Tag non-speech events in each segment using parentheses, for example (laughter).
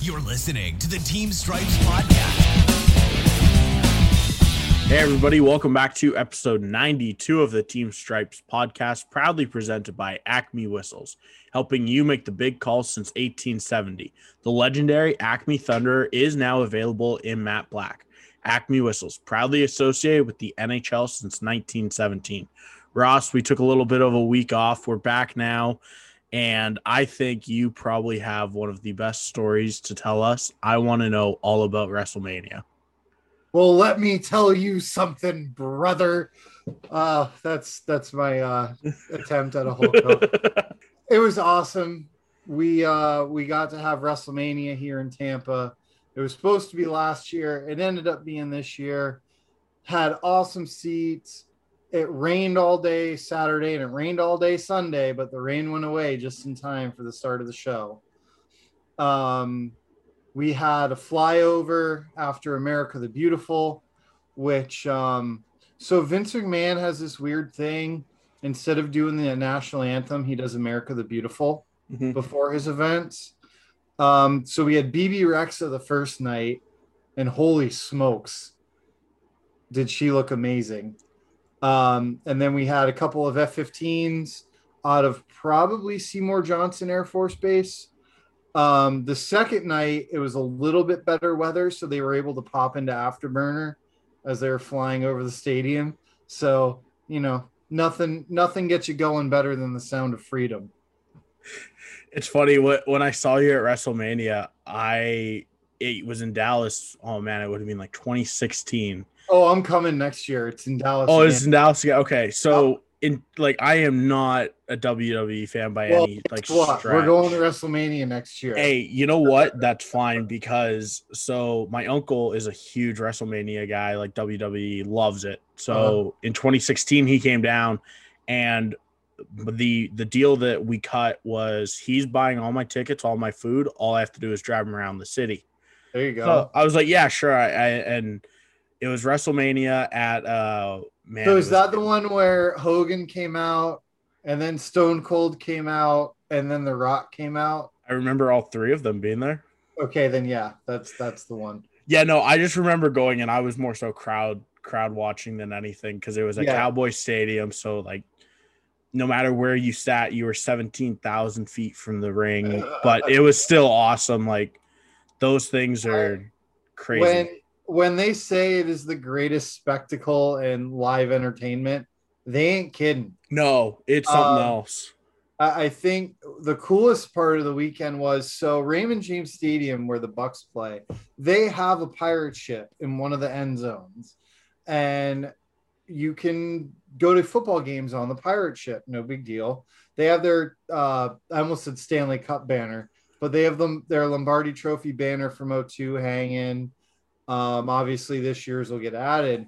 You're listening to the Team Stripes Podcast. Hey, everybody, welcome back to episode 92 of the Team Stripes podcast, proudly presented by Acme Whistles, helping you make the big calls since 1870. The legendary Acme Thunder is now available in matte black. Acme Whistles, proudly associated with the NHL since 1917. Ross, we took a little bit of a week off. We're back now. And I think you probably have one of the best stories to tell us. I want to know all about WrestleMania. Well, let me tell you something, brother. Uh, that's that's my uh, (laughs) attempt at a Hulk It was awesome. We uh, we got to have WrestleMania here in Tampa. It was supposed to be last year. It ended up being this year. Had awesome seats it rained all day Saturday and it rained all day Sunday, but the rain went away just in time for the start of the show. Um, we had a flyover after America the Beautiful, which um, so Vince McMahon has this weird thing. Instead of doing the national anthem, he does America the Beautiful mm-hmm. before his events. Um, so we had Bebe Rexha the first night, and holy smokes, did she look amazing! Um, and then we had a couple of F 15s out of probably Seymour Johnson Air Force Base. Um, the second night, it was a little bit better weather, so they were able to pop into Afterburner as they were flying over the stadium. So, you know, nothing nothing gets you going better than the sound of freedom. It's funny when I saw you at WrestleMania, I it was in Dallas. Oh man, it would have been like 2016 Oh, I'm coming next year. It's in Dallas. Oh, again. it's in Dallas again. Okay, so oh. in like I am not a WWE fan by well, any like stretch. We're going to WrestleMania next year. Hey, you know what? That's fine because so my uncle is a huge WrestleMania guy. Like WWE loves it. So uh-huh. in 2016, he came down, and the the deal that we cut was he's buying all my tickets, all my food. All I have to do is drive him around the city. There you go. So I was like, yeah, sure. I, I and it was WrestleMania at uh man. So is that the one where Hogan came out and then Stone Cold came out and then The Rock came out? I remember all three of them being there. Okay, then yeah, that's that's the one. Yeah, no, I just remember going and I was more so crowd crowd watching than anything because it was a yeah. Cowboy Stadium, so like no matter where you sat, you were seventeen thousand feet from the ring, but it was still awesome. Like those things (laughs) are crazy. When when they say it is the greatest spectacle in live entertainment, they ain't kidding. No, it's something um, else. I think the coolest part of the weekend was so Raymond James Stadium, where the Bucks play, they have a pirate ship in one of the end zones, and you can go to football games on the pirate ship. No big deal. They have their uh, I almost said Stanley Cup banner, but they have them their Lombardi Trophy banner from 02 hanging. Um, obviously, this year's will get added.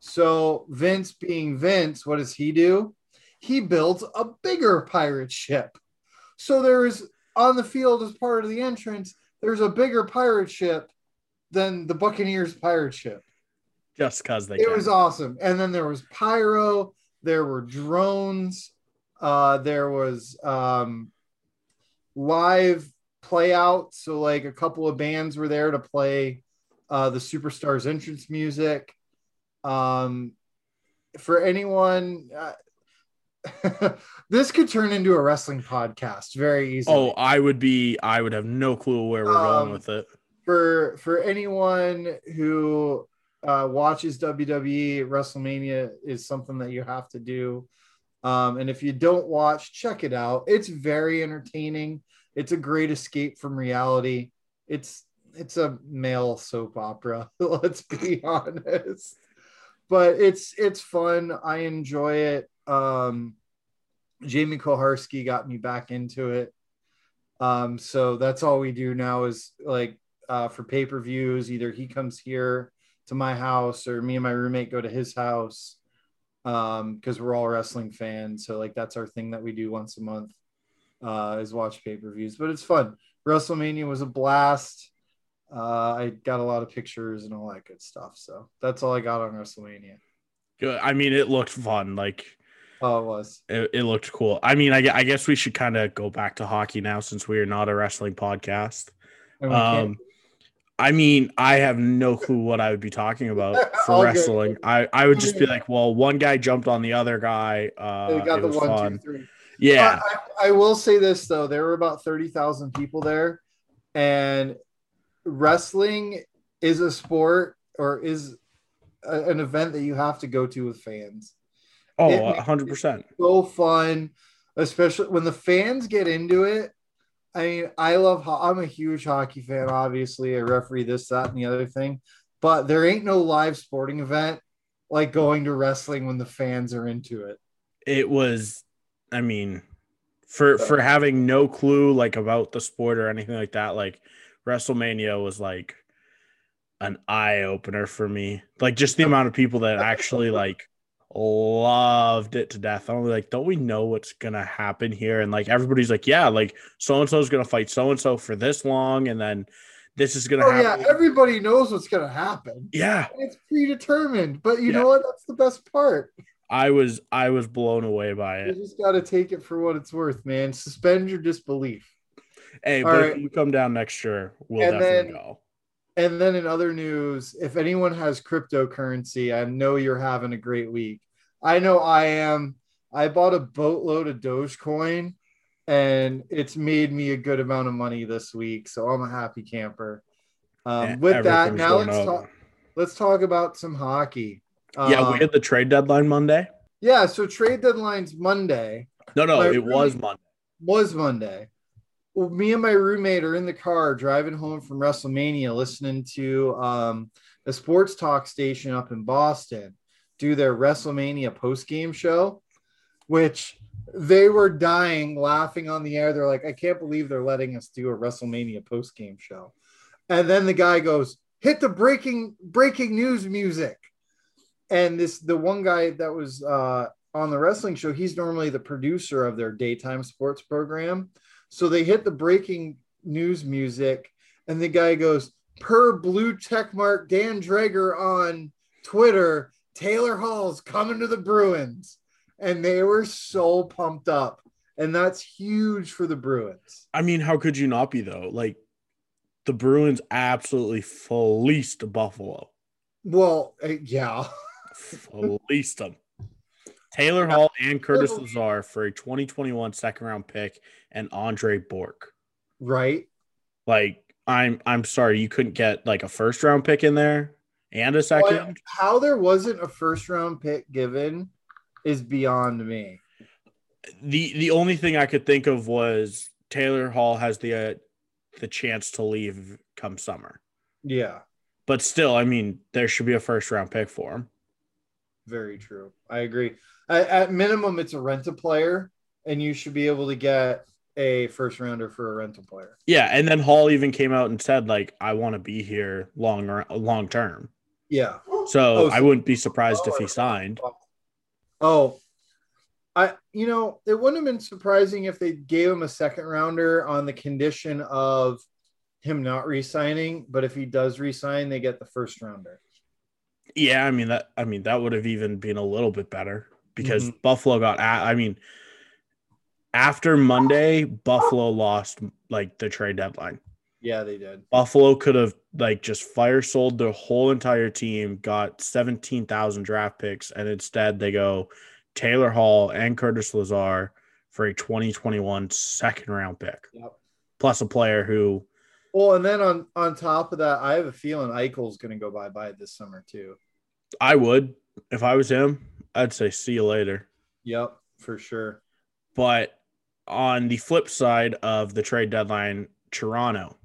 So Vince, being Vince, what does he do? He builds a bigger pirate ship. So there is on the field as part of the entrance. There's a bigger pirate ship than the Buccaneers pirate ship. Just because they. It can. was awesome, and then there was pyro. There were drones. Uh, there was um, live play out. So like a couple of bands were there to play uh, the Superstars entrance music. Um, for anyone, uh, (laughs) this could turn into a wrestling podcast very easily. Oh, I would be, I would have no clue where we're um, going with it. For for anyone who uh, watches WWE, WrestleMania is something that you have to do. Um, and if you don't watch, check it out. It's very entertaining. It's a great escape from reality. It's it's a male soap opera. (laughs) Let's be honest, but it's it's fun. I enjoy it. Um, Jamie Koharski got me back into it. Um, so that's all we do now is like uh, for pay per views. Either he comes here to my house, or me and my roommate go to his house um because we're all wrestling fans so like that's our thing that we do once a month uh is watch pay-per-views but it's fun wrestlemania was a blast uh, I got a lot of pictures and all that good stuff. So that's all I got on WrestleMania. Good. I mean, it looked fun. Like, oh, it was. It, it looked cool. I mean, I, I guess we should kind of go back to hockey now since we are not a wrestling podcast. Um, I mean, I have no clue what I would be talking about (laughs) for good. wrestling. I, I would just be like, well, one guy jumped on the other guy. Uh, they got it the was one, two, fun. three. Yeah, I, I will say this though, there were about thirty thousand people there, and wrestling is a sport or is a- an event that you have to go to with fans. oh, it a hundred percent. So fun, especially when the fans get into it. I mean, I love. ho- I'm a huge hockey fan. Obviously, I referee this, that, and the other thing. But there ain't no live sporting event like going to wrestling when the fans are into it. It was, I mean, for for having no clue like about the sport or anything like that, like WrestleMania was like an eye opener for me. Like just the amount of people that actually (laughs) like loved it to death. I'm like, don't we know what's gonna happen here? And like everybody's like, yeah, like so and so is gonna fight so and so for this long, and then this is gonna Oh yeah, everybody knows what's gonna happen. yeah, It's predetermined, but you Yeah. know what? That's the best part. I was I was blown away by it. You just got to take it for what it's worth, man. Suspend your disbelief. Hey, All but right. if you come down next year, we'll And definitely then- go. And then in other news, if anyone has cryptocurrency, I know you're having a great week. I know I am. I bought a boatload of Dogecoin and it's made me a good amount of money this week. So I'm a happy camper. Um, with that, now let's up. talk let's talk about some hockey. Yeah, Um, we had the trade deadline Monday. yeah, so trade deadline's Monday. No, no, it was Monday. was Monday. Me and my roommate are in the car driving home from WrestleMania, listening to um, a sports talk station up in Boston do their WrestleMania post game show, which they were dying laughing on the air. They're like, I can't believe they're letting us do a WrestleMania post game show. And then the guy goes, hit the breaking breaking news music. And this the one guy that was uh on the wrestling show, he's normally the producer of their daytime sports program. So they hit the breaking news music, and the guy goes, per blue check mark Dan Dreger on Twitter, Taylor Hall's coming to the Bruins. And they were so pumped up. And that's huge for the Bruins. I mean, how could you not be though? Like the Bruins absolutely fleeced Buffalo. Well, uh, yeah. Fleeced them. Taylor Hall and Curtis Lazar for a 2021 second round pick and Anders Bjork. Right. Like, I'm I'm sorry, you couldn't get like a first round pick in there and a second. Well, how there wasn't a first round pick given is beyond me. the the only thing I could think of was Taylor Hall has the uh, the chance to leave come summer. Yeah, But still, I mean, there should be a first round pick for him. very true. I agree. At, at minimum, it's a rental player, and you should be able to get a first rounder for a rental player. Yeah, and then Hall even came out and said like, "I want to be here long long term." Yeah. So Oh, I wouldn't be surprised if he signed. Oh, I you know it wouldn't have been surprising if they gave him a second rounder on the condition of him not re-signing, but if he does re-sign, they get the first rounder. Yeah, I mean that. I mean that would have even been a little bit better because Mm-hmm. Buffalo got. I mean, after Monday, Buffalo lost like the trade deadline. Yeah, they did. Buffalo could have like just fire sold their whole entire team, got 17,000 draft picks, and instead they go Taylor Hall and Curtis Lazar for a 2021 second round pick, Yep. plus a player who, Well, and then on on top of that, I have a feeling Eichel's going to go bye bye this summer too. I would, if I was him, I'd say see you later. Yep, for sure. But on the flip side of the trade deadline, Toronto.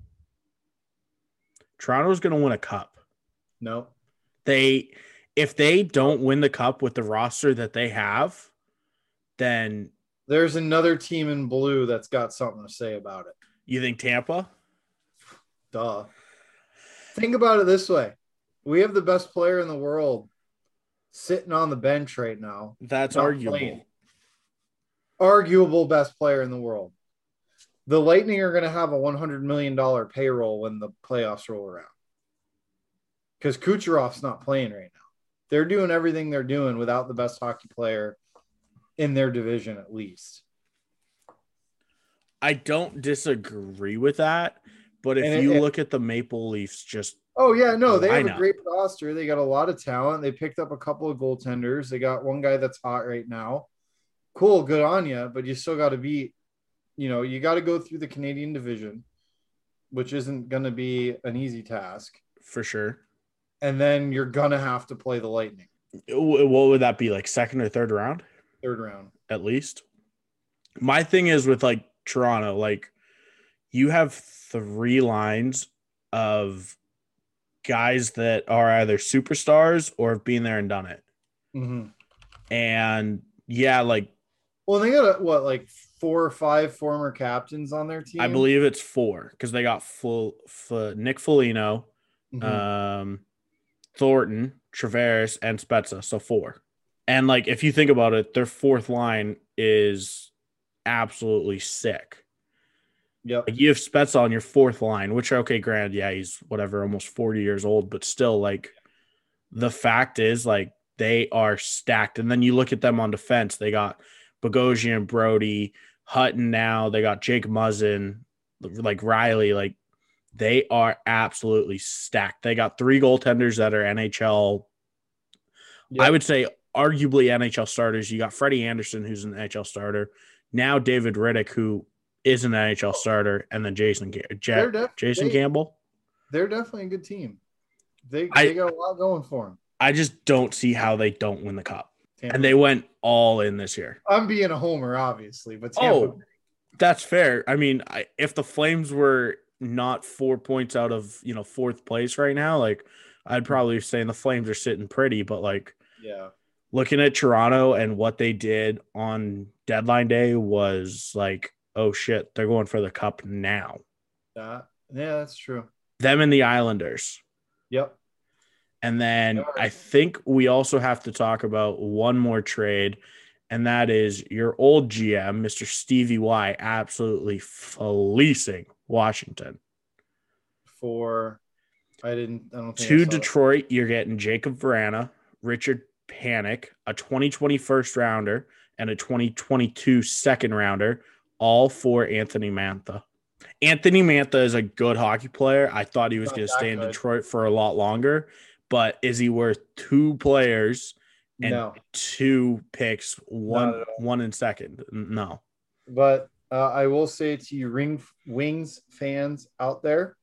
Toronto's going to win a cup. No, they if they don't win the cup with the roster that they have, then there's another team in blue that's got something to say about it. you think Tampa? Duh. Think about it this way: we have the best player in the world sitting on the bench right now. That's arguable. playing. Arguable best player in the world. The Lightning are going to have a $100 million payroll when the playoffs roll around. Because Kucherov's not playing right now. They're doing everything they're doing without the best hockey player in their division, at least. I don't disagree with that, But if And you it- look at the Maple Leafs, just Oh yeah, no, they have a great roster. They got a lot of talent. They picked up a couple of goaltenders. They got one guy that's hot right now. Cool, good on you, but you still got to beat. You know, you got to go through the Canadian division, which isn't going to be an easy task. for sure. And then you're gonna have to play the Lightning What would that be like second or third round third round. at least? My thing is with like Toronto, like you have three lines of guys that are either superstars or have been there and done it. Mhm. And yeah, like Well, they got what like four or five former captains on their team. I believe it's four because they got full, F- Nick Foligno, Mhm. um, Thornton, Tavares, and Spezza. So four. And like, if you think about it, their fourth line is absolutely sick. yep. Like you have Spezza on your fourth line, which are okay, granted, yeah, he's whatever, almost 40 years old, but still, like the fact is, like they are stacked. And then you look at them on defense, they got Bogosian, Brodie, Hutton now, they got Jake Muzzin, like Rielly, like they are absolutely stacked. They got three goaltenders that are NHL I would say arguably NHL starters. You got Freddie Andersen, who's an NHL starter. Now David Rittich, who is an NHL starter, and then Jason Ja- def- Jason they- Campbell. They're definitely a good team. They I- they got a lot going for them. I just don't see how they don't win the cup. And they went all in this year. I'm being a homer, obviously, but Tampa, Oh, that's fair. I mean, I, if the Flames were not four points out of you know fourth place right now, like I'd probably say the Flames are sitting pretty. But like yeah, looking at Toronto and what they did on deadline day was like, oh shit, they're going for the cup now. that yeah, that's true. Them and the Islanders. Yep. And then right. I think we also have to talk about one more trade, and that is your old GM, Mr. Stevie Y, absolutely fleecing Washington. For I didn't. I don't To saw that. Detroit, you're getting Jakub Vrana, Richard Panik, a 2020 first rounder, and a 2022 second rounder, all for Anthony Mantha. Anthony Mantha is a good hockey player. I thought he was going to stay in good. Detroit for a lot longer, but is he worth two players and No, two picks, one Not at all. one in second? No. but uh, I will say to you, Ring Wings fans out there,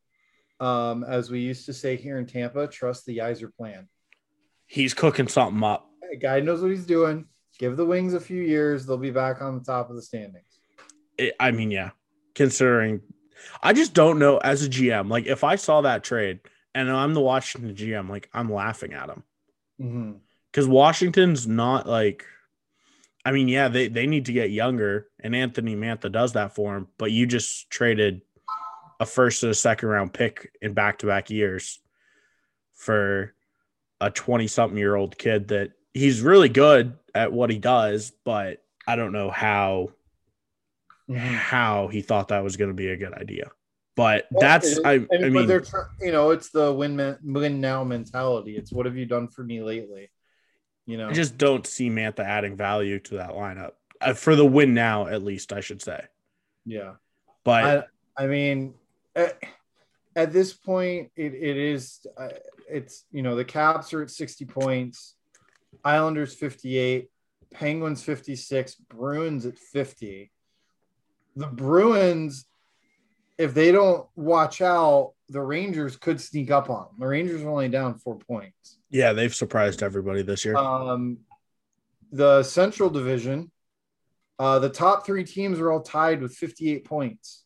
um, as we used to say here in Tampa, trust the Yzer plan. He's cooking something up. A guy knows what he's doing. Give the Wings a few years; they'll be back on the top of the standings. it, I mean, yeah, considering I just don't know as a GM, like if I saw that trade and I'm the Washington GM, like I'm laughing at him because Washington's not like, I mean, yeah, they, they need to get younger and Anthony Mantha does that for him, but you just traded a first and a second round pick in back to back years for a 20 something year old kid that he's really good at what he does, but I don't know how Mm-hmm. how he thought that was going to be a good idea. But Well, that's it I, and, I mean they're you know it's the win win now mentality. It's what have you done for me lately? You know, I just don't see Mantha adding value to that lineup uh, for the win now at least I should say. yeah. But I, I mean, at, at this point, it, it is, uh, it's, you know, the Caps are at 60 points, Islanders 58, Penguins 56, Bruins at 50. The Bruins, if they don't watch out, the Rangers could sneak up on them. The Rangers are only down four points. yeah, they've surprised everybody this year. Um, the Central Division, uh, the top three teams are all tied with 58 points.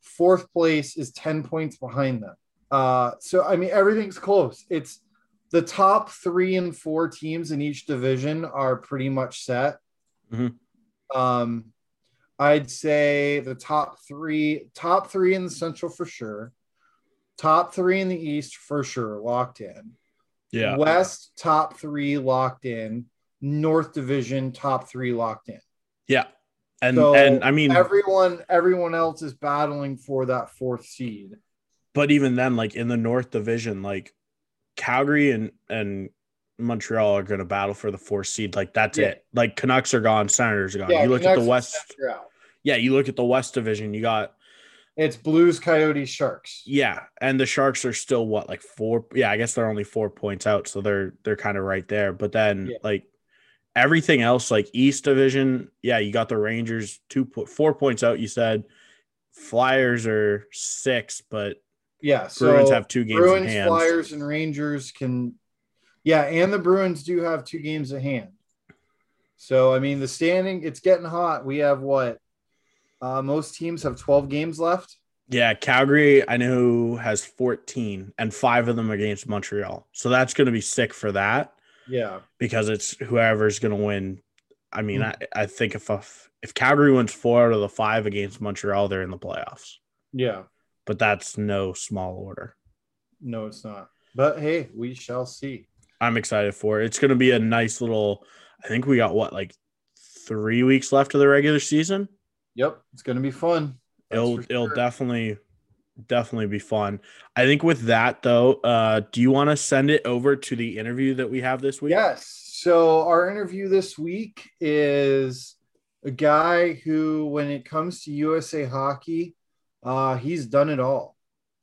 Fourth place is 10 points behind them. Uh, so, I mean, everything's close. It's the top three and four teams in each division are pretty much set. Mhm. Um, I'd say the top three, top three in the Central for sure. Top three in the East for sure, locked in. yeah. West top three locked in. North Division top three locked in. Yeah. And So and I mean everyone everyone else is battling for that fourth seed. but even then like in the North division like Calgary and and Montreal are going to battle for the fourth seed like that's Yeah. it. Like Canucks are gone, Senators are gone. you look at the West out. Yeah, you look at the West Division, you got It's Blues, Coyotes, Sharks. Yeah, and the Sharks are still what like four? Yeah, I guess they're only four points out, so they're they're kind of right there. But then Yeah. like everything else, like East Division, yeah, you got the Rangers two four points out. You said Flyers are six, but Yeah, so Bruins have two games in Bruins. Flyers, and Rangers can, yeah, and the Bruins do have two games at hand. So I mean, the standing it's getting hot. We have what? Uh, most teams have twelve games left. Yeah, Calgary, I know has 14 and five of them against Montreal. So that's going to be sick for that Yeah, because it's whoever's going to win. I mean, Mm. I, I think if a, if Calgary wins four out of the five against Montreal, they're in the playoffs. yeah. But that's no small order. No, it's not. But hey, we shall see. I'm excited for it. It's going to be a nice little. I think we got what like three weeks left of the regular season. Yep, it's gonna be fun. That's it'll for it'll definitely definitely be fun. I think with that though, uh, do you want to send it over to the interview that we have this week? Yes. So our interview this week is a guy who, when it comes to USA hockey, uh, he's done it all.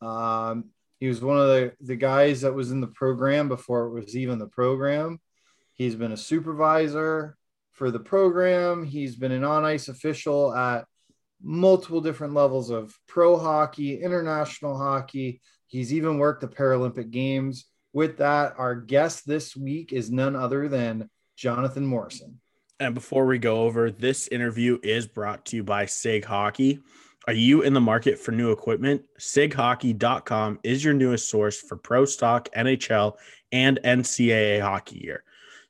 Um, he was one of the, the guys that was in the program before it was even the program. He's been a supervisor for the program. He's been an on ice official at multiple different levels of pro hockey, international hockey. He's even worked the Paralympic Games. With that, our guest this week is none other than Jonathan Morrison. And before we go over, this interview is brought to you by Sig Hockey. Are you in the market for new equipment? SigHockey.com is your newest source for pro stock, NHL, and NCAA hockey gear.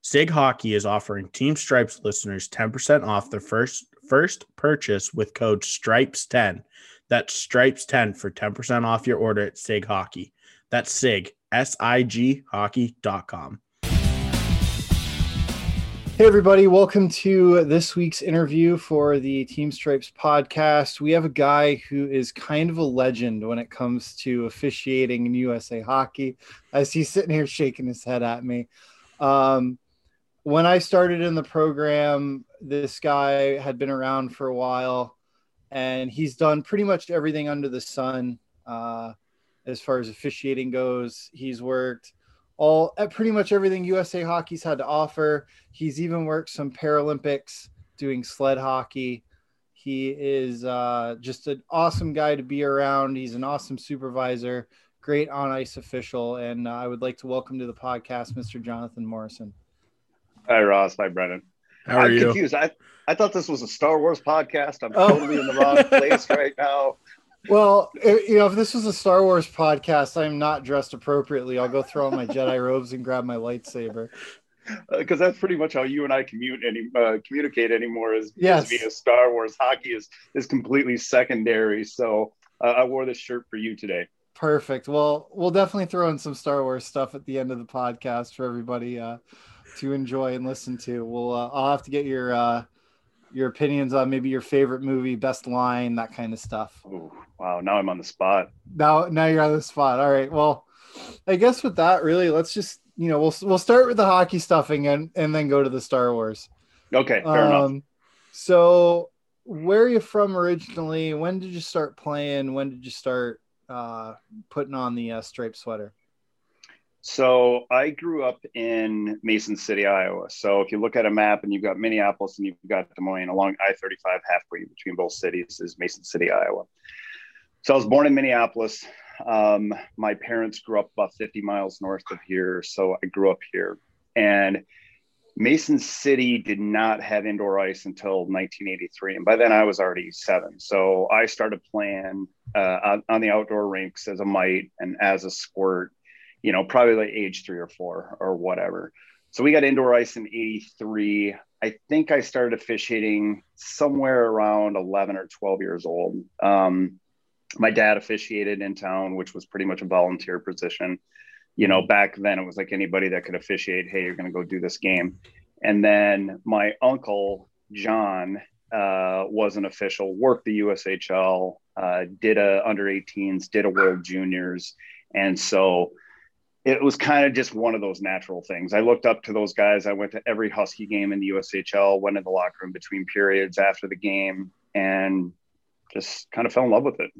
Sig Hockey is offering Team Stripes listeners 10% off their first first purchase with code STRIPES10. That's STRIPES10 for 10% off your order at Sig Hockey. That's Sig, S I G hockey.com. Hey, everybody, welcome to this week's interview for the Team Stripes podcast. We have a guy who is kind of a legend when it comes to officiating in USA hockey, as he's sitting here shaking his head at me. Um, when I started in the program, this guy had been around for a while and he's done pretty much everything under the sun uh, as far as officiating goes. He's worked all at pretty much everything USA Hockey's had to offer. He's even worked some Paralympics doing sled hockey. He is uh, just an awesome guy to be around. He's an awesome supervisor, great on ice official. And uh, I would like to welcome to the podcast Mr. Jonathan Morrison. Hi Ross. Hi Brennan. How are I'm you? confused. I, I thought this was a Star Wars podcast. I'm Oh. totally in the wrong (laughs) place right now. Well, i- you know, if this was a Star Wars podcast, I'm not dressed appropriately. I'll go throw on my Jedi robes and grab my lightsaber. Because that's pretty much how you and I commute any uh, communicate anymore is, is Yes. via Star Wars. Hockey is is completely secondary. So uh, I wore this shirt for you today. Perfect. Well, we'll definitely throw in some Star Wars stuff at the end of the podcast for everybody uh, to enjoy and listen to. We'll uh, I'll have to get your uh, your opinions on maybe your favorite movie, best line, that kind of stuff. Oh wow! Now I'm on the spot. Now now you're on the spot. All right. Well, I guess with that, really, let's just you know we'll we'll start with the hockey stuffing and and then go to the Star Wars. Okay, fair enough. Um, so where are you from originally? When did you start playing? When did you start uh, putting on the uh, striped sweater? So I grew up in Mason City, Iowa. So if you look at a map and you've got Minneapolis and you've got Des Moines along I-35 halfway between both cities is Mason City, Iowa. So I was born in Minneapolis. Um, my parents grew up about 50 miles north of here. So I grew up here. And Mason City did not have indoor ice until 1983. And by then I was already seven. So I started playing uh, on, on the outdoor rinks as a mite and as a squirt you know, probably like age three or four or whatever. So we got indoor ice in 83. I think I started officiating somewhere around 11 or 12 years old. Um, my dad officiated in town, which was pretty much a volunteer position. You know, back then it was like anybody that could officiate, hey, you're going to go do this game. And then my uncle, John, uh, was an official, worked the USHL, uh, did a under 18s, did a World Juniors. And so it was kind of just one of those natural things. I looked up to those guys. I went to every Husky game in the USHL, went in the locker room between periods after the game, and just kind of fell in love with it.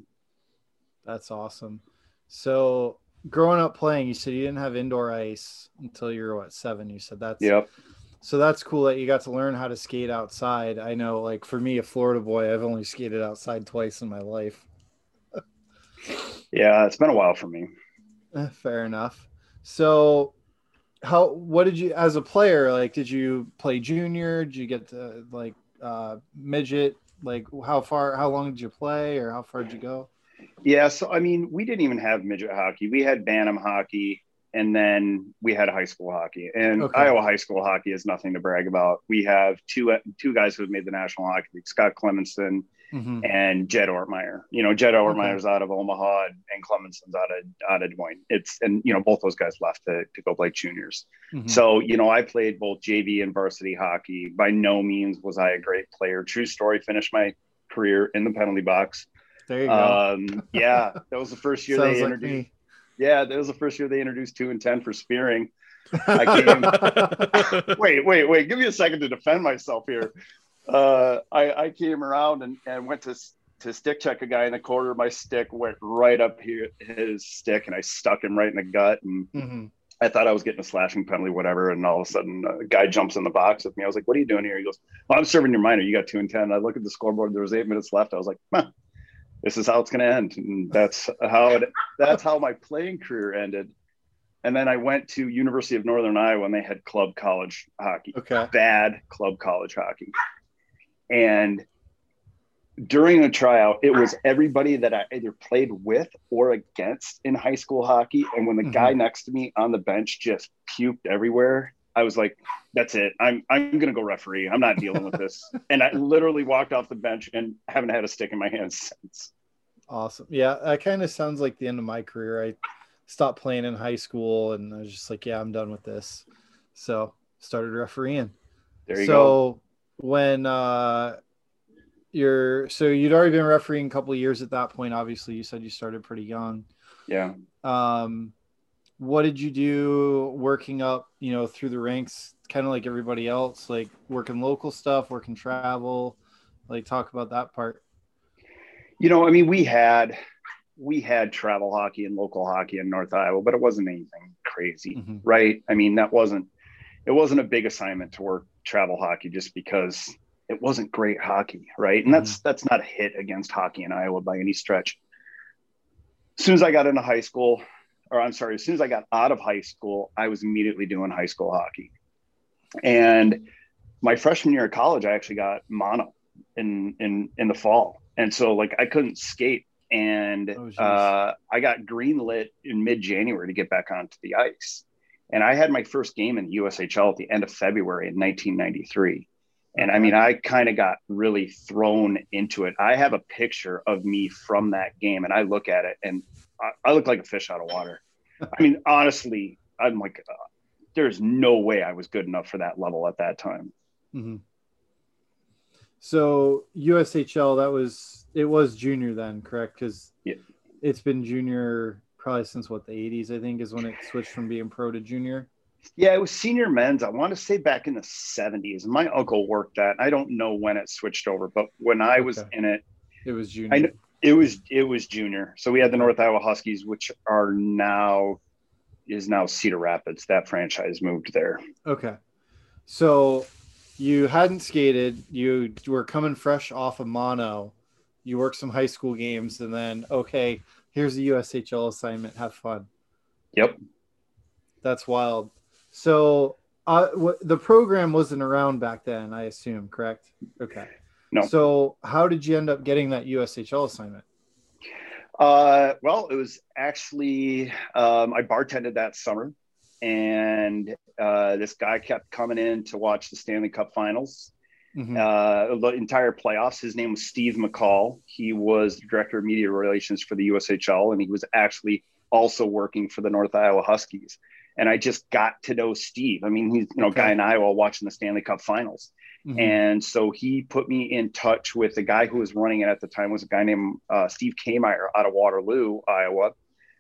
That's awesome. So growing up playing, you said you didn't have indoor ice until you were what seven. You said that's Yep. So that's cool that you got to learn how to skate outside. I know, like for me, a Florida boy, I've only skated outside twice in my life. (laughs) Yeah, it's been a while for me. (laughs) Fair enough. So, how? What did you, as a player, like? Did you play junior? Did you get to like uh, midget? Like, how far? How long did you play, or how far did you go? Yeah, so I mean, we didn't even have midget hockey. We had Bantam hockey, and then we had high school hockey. And Okay. Iowa high school hockey is nothing to brag about. We have two two guys who have made the National Hockey League: Scott Clemmensen Mhm. and Jed Ortmeyer. You know, Jed Ortmeyer's out of Omaha, and Clemmensen's out of out of Des Moines. It's and you know both those guys left to, to go play juniors. Mhm. So, you know, I played both JV and varsity hockey. By no means was I a great player. True story, finished my career in the penalty box. there you go. Um, yeah, that was the first year they introduced. Yeah, that was the first year they introduced two and ten for spearing. (laughs) I came. (laughs) wait, wait, wait. Give me a second to defend myself here. Uh, I, I came around and, and went to to stick check a guy in the corner. My stick went right up here his stick, and I stuck him right in the gut. And Mhm. I thought I was getting a slashing penalty, whatever. And all of a sudden, a guy jumps in the box with me. I was like, "What are you doing here?" He goes, well, "I'm serving your minor. You got two and ten. I look at the scoreboard. There was eight minutes left. I was like, huh, "This is how it's going to end." And that's how it. That's how my playing career ended. And then I went to University of Northern Iowa, and they had club college hockey Okay. bad club college hockey. And during the tryout, it was everybody that I either played with or against in high school hockey. And when the mm-hmm. guy next to me on the bench just puked everywhere, I was like, that's it. I'm I'm gonna go referee. I'm not dealing with this. (laughs) and I literally walked off the bench and haven't had a stick in my hands since. Awesome. Yeah, that kind of sounds like the end of my career. I stopped playing in high school, and I was just like, "Yeah, I'm done with this." So started refereeing. There you so go. When uh, you're so you'd already been refereeing a couple of years at that point. Obviously, you said you started pretty young. Yeah. Um, what did you do working up? You know, through the ranks, kind of like everybody else, like working local stuff, working travel. Like, talk about that part. You know, I mean, we had we had travel hockey and local hockey in North Iowa, but it wasn't anything crazy, Mhm. right? I mean, that wasn't it wasn't a big assignment to work travel hockey just because it wasn't great hockey, right? And that's that's not a hit against hockey in Iowa by any stretch. As soon as I got into high school, or I'm sorry, as soon as I got out of high school, I was immediately doing high school hockey. And my freshman year of college, I actually got mono in in in the fall, and so like I couldn't skate, and Oh, uh, I got greenlit in mid January to get back onto the ice, and I had my first game in the USHL at the end of February in 1993. And I mean, I kind of got really thrown into it. I have a picture of me from that game, and I look at it, and I, I look like a fish out of water. I mean, (laughs) honestly, I'm like, uh, there's no way I was good enough for that level at that time. hmm So USHL, that was it was junior then, correct? Because Yeah. it's been junior probably since what the '80s, I think, is when it switched from being pro to junior. Yeah, it was senior men's. I want to say back in the 70s. My uncle worked that. I don't know when it switched over, but when I was Okay. in it, It was junior. I know it was it was junior. So we had the North Iowa Huskies, which are now is now Cedar Rapids. That franchise moved there. Okay, so you hadn't skated. You were coming fresh off of mono. You worked some high school games, and then okay, here's a USHL assignment. Have fun. Yep. That's wild. So uh, what, the program wasn't around back then, I assume, correct? Okay. No. So how did you end up getting that USHL assignment? Uh, well, it was actually um, I bartended that summer, and uh, this guy kept coming in to watch the Stanley Cup Finals. Mhm. uh, the entire playoffs. His name was Steve McCall. He was director of media relations for the USHL, and he was actually also working for the North Iowa Huskies. And I just got to know Steve. I mean, he's you know a guy in Iowa watching the Stanley Cup Finals, Mhm. and so he put me in touch with the guy who was running it at the time. Was a guy named uh, Steve Kmeyer out of Waterloo, Iowa.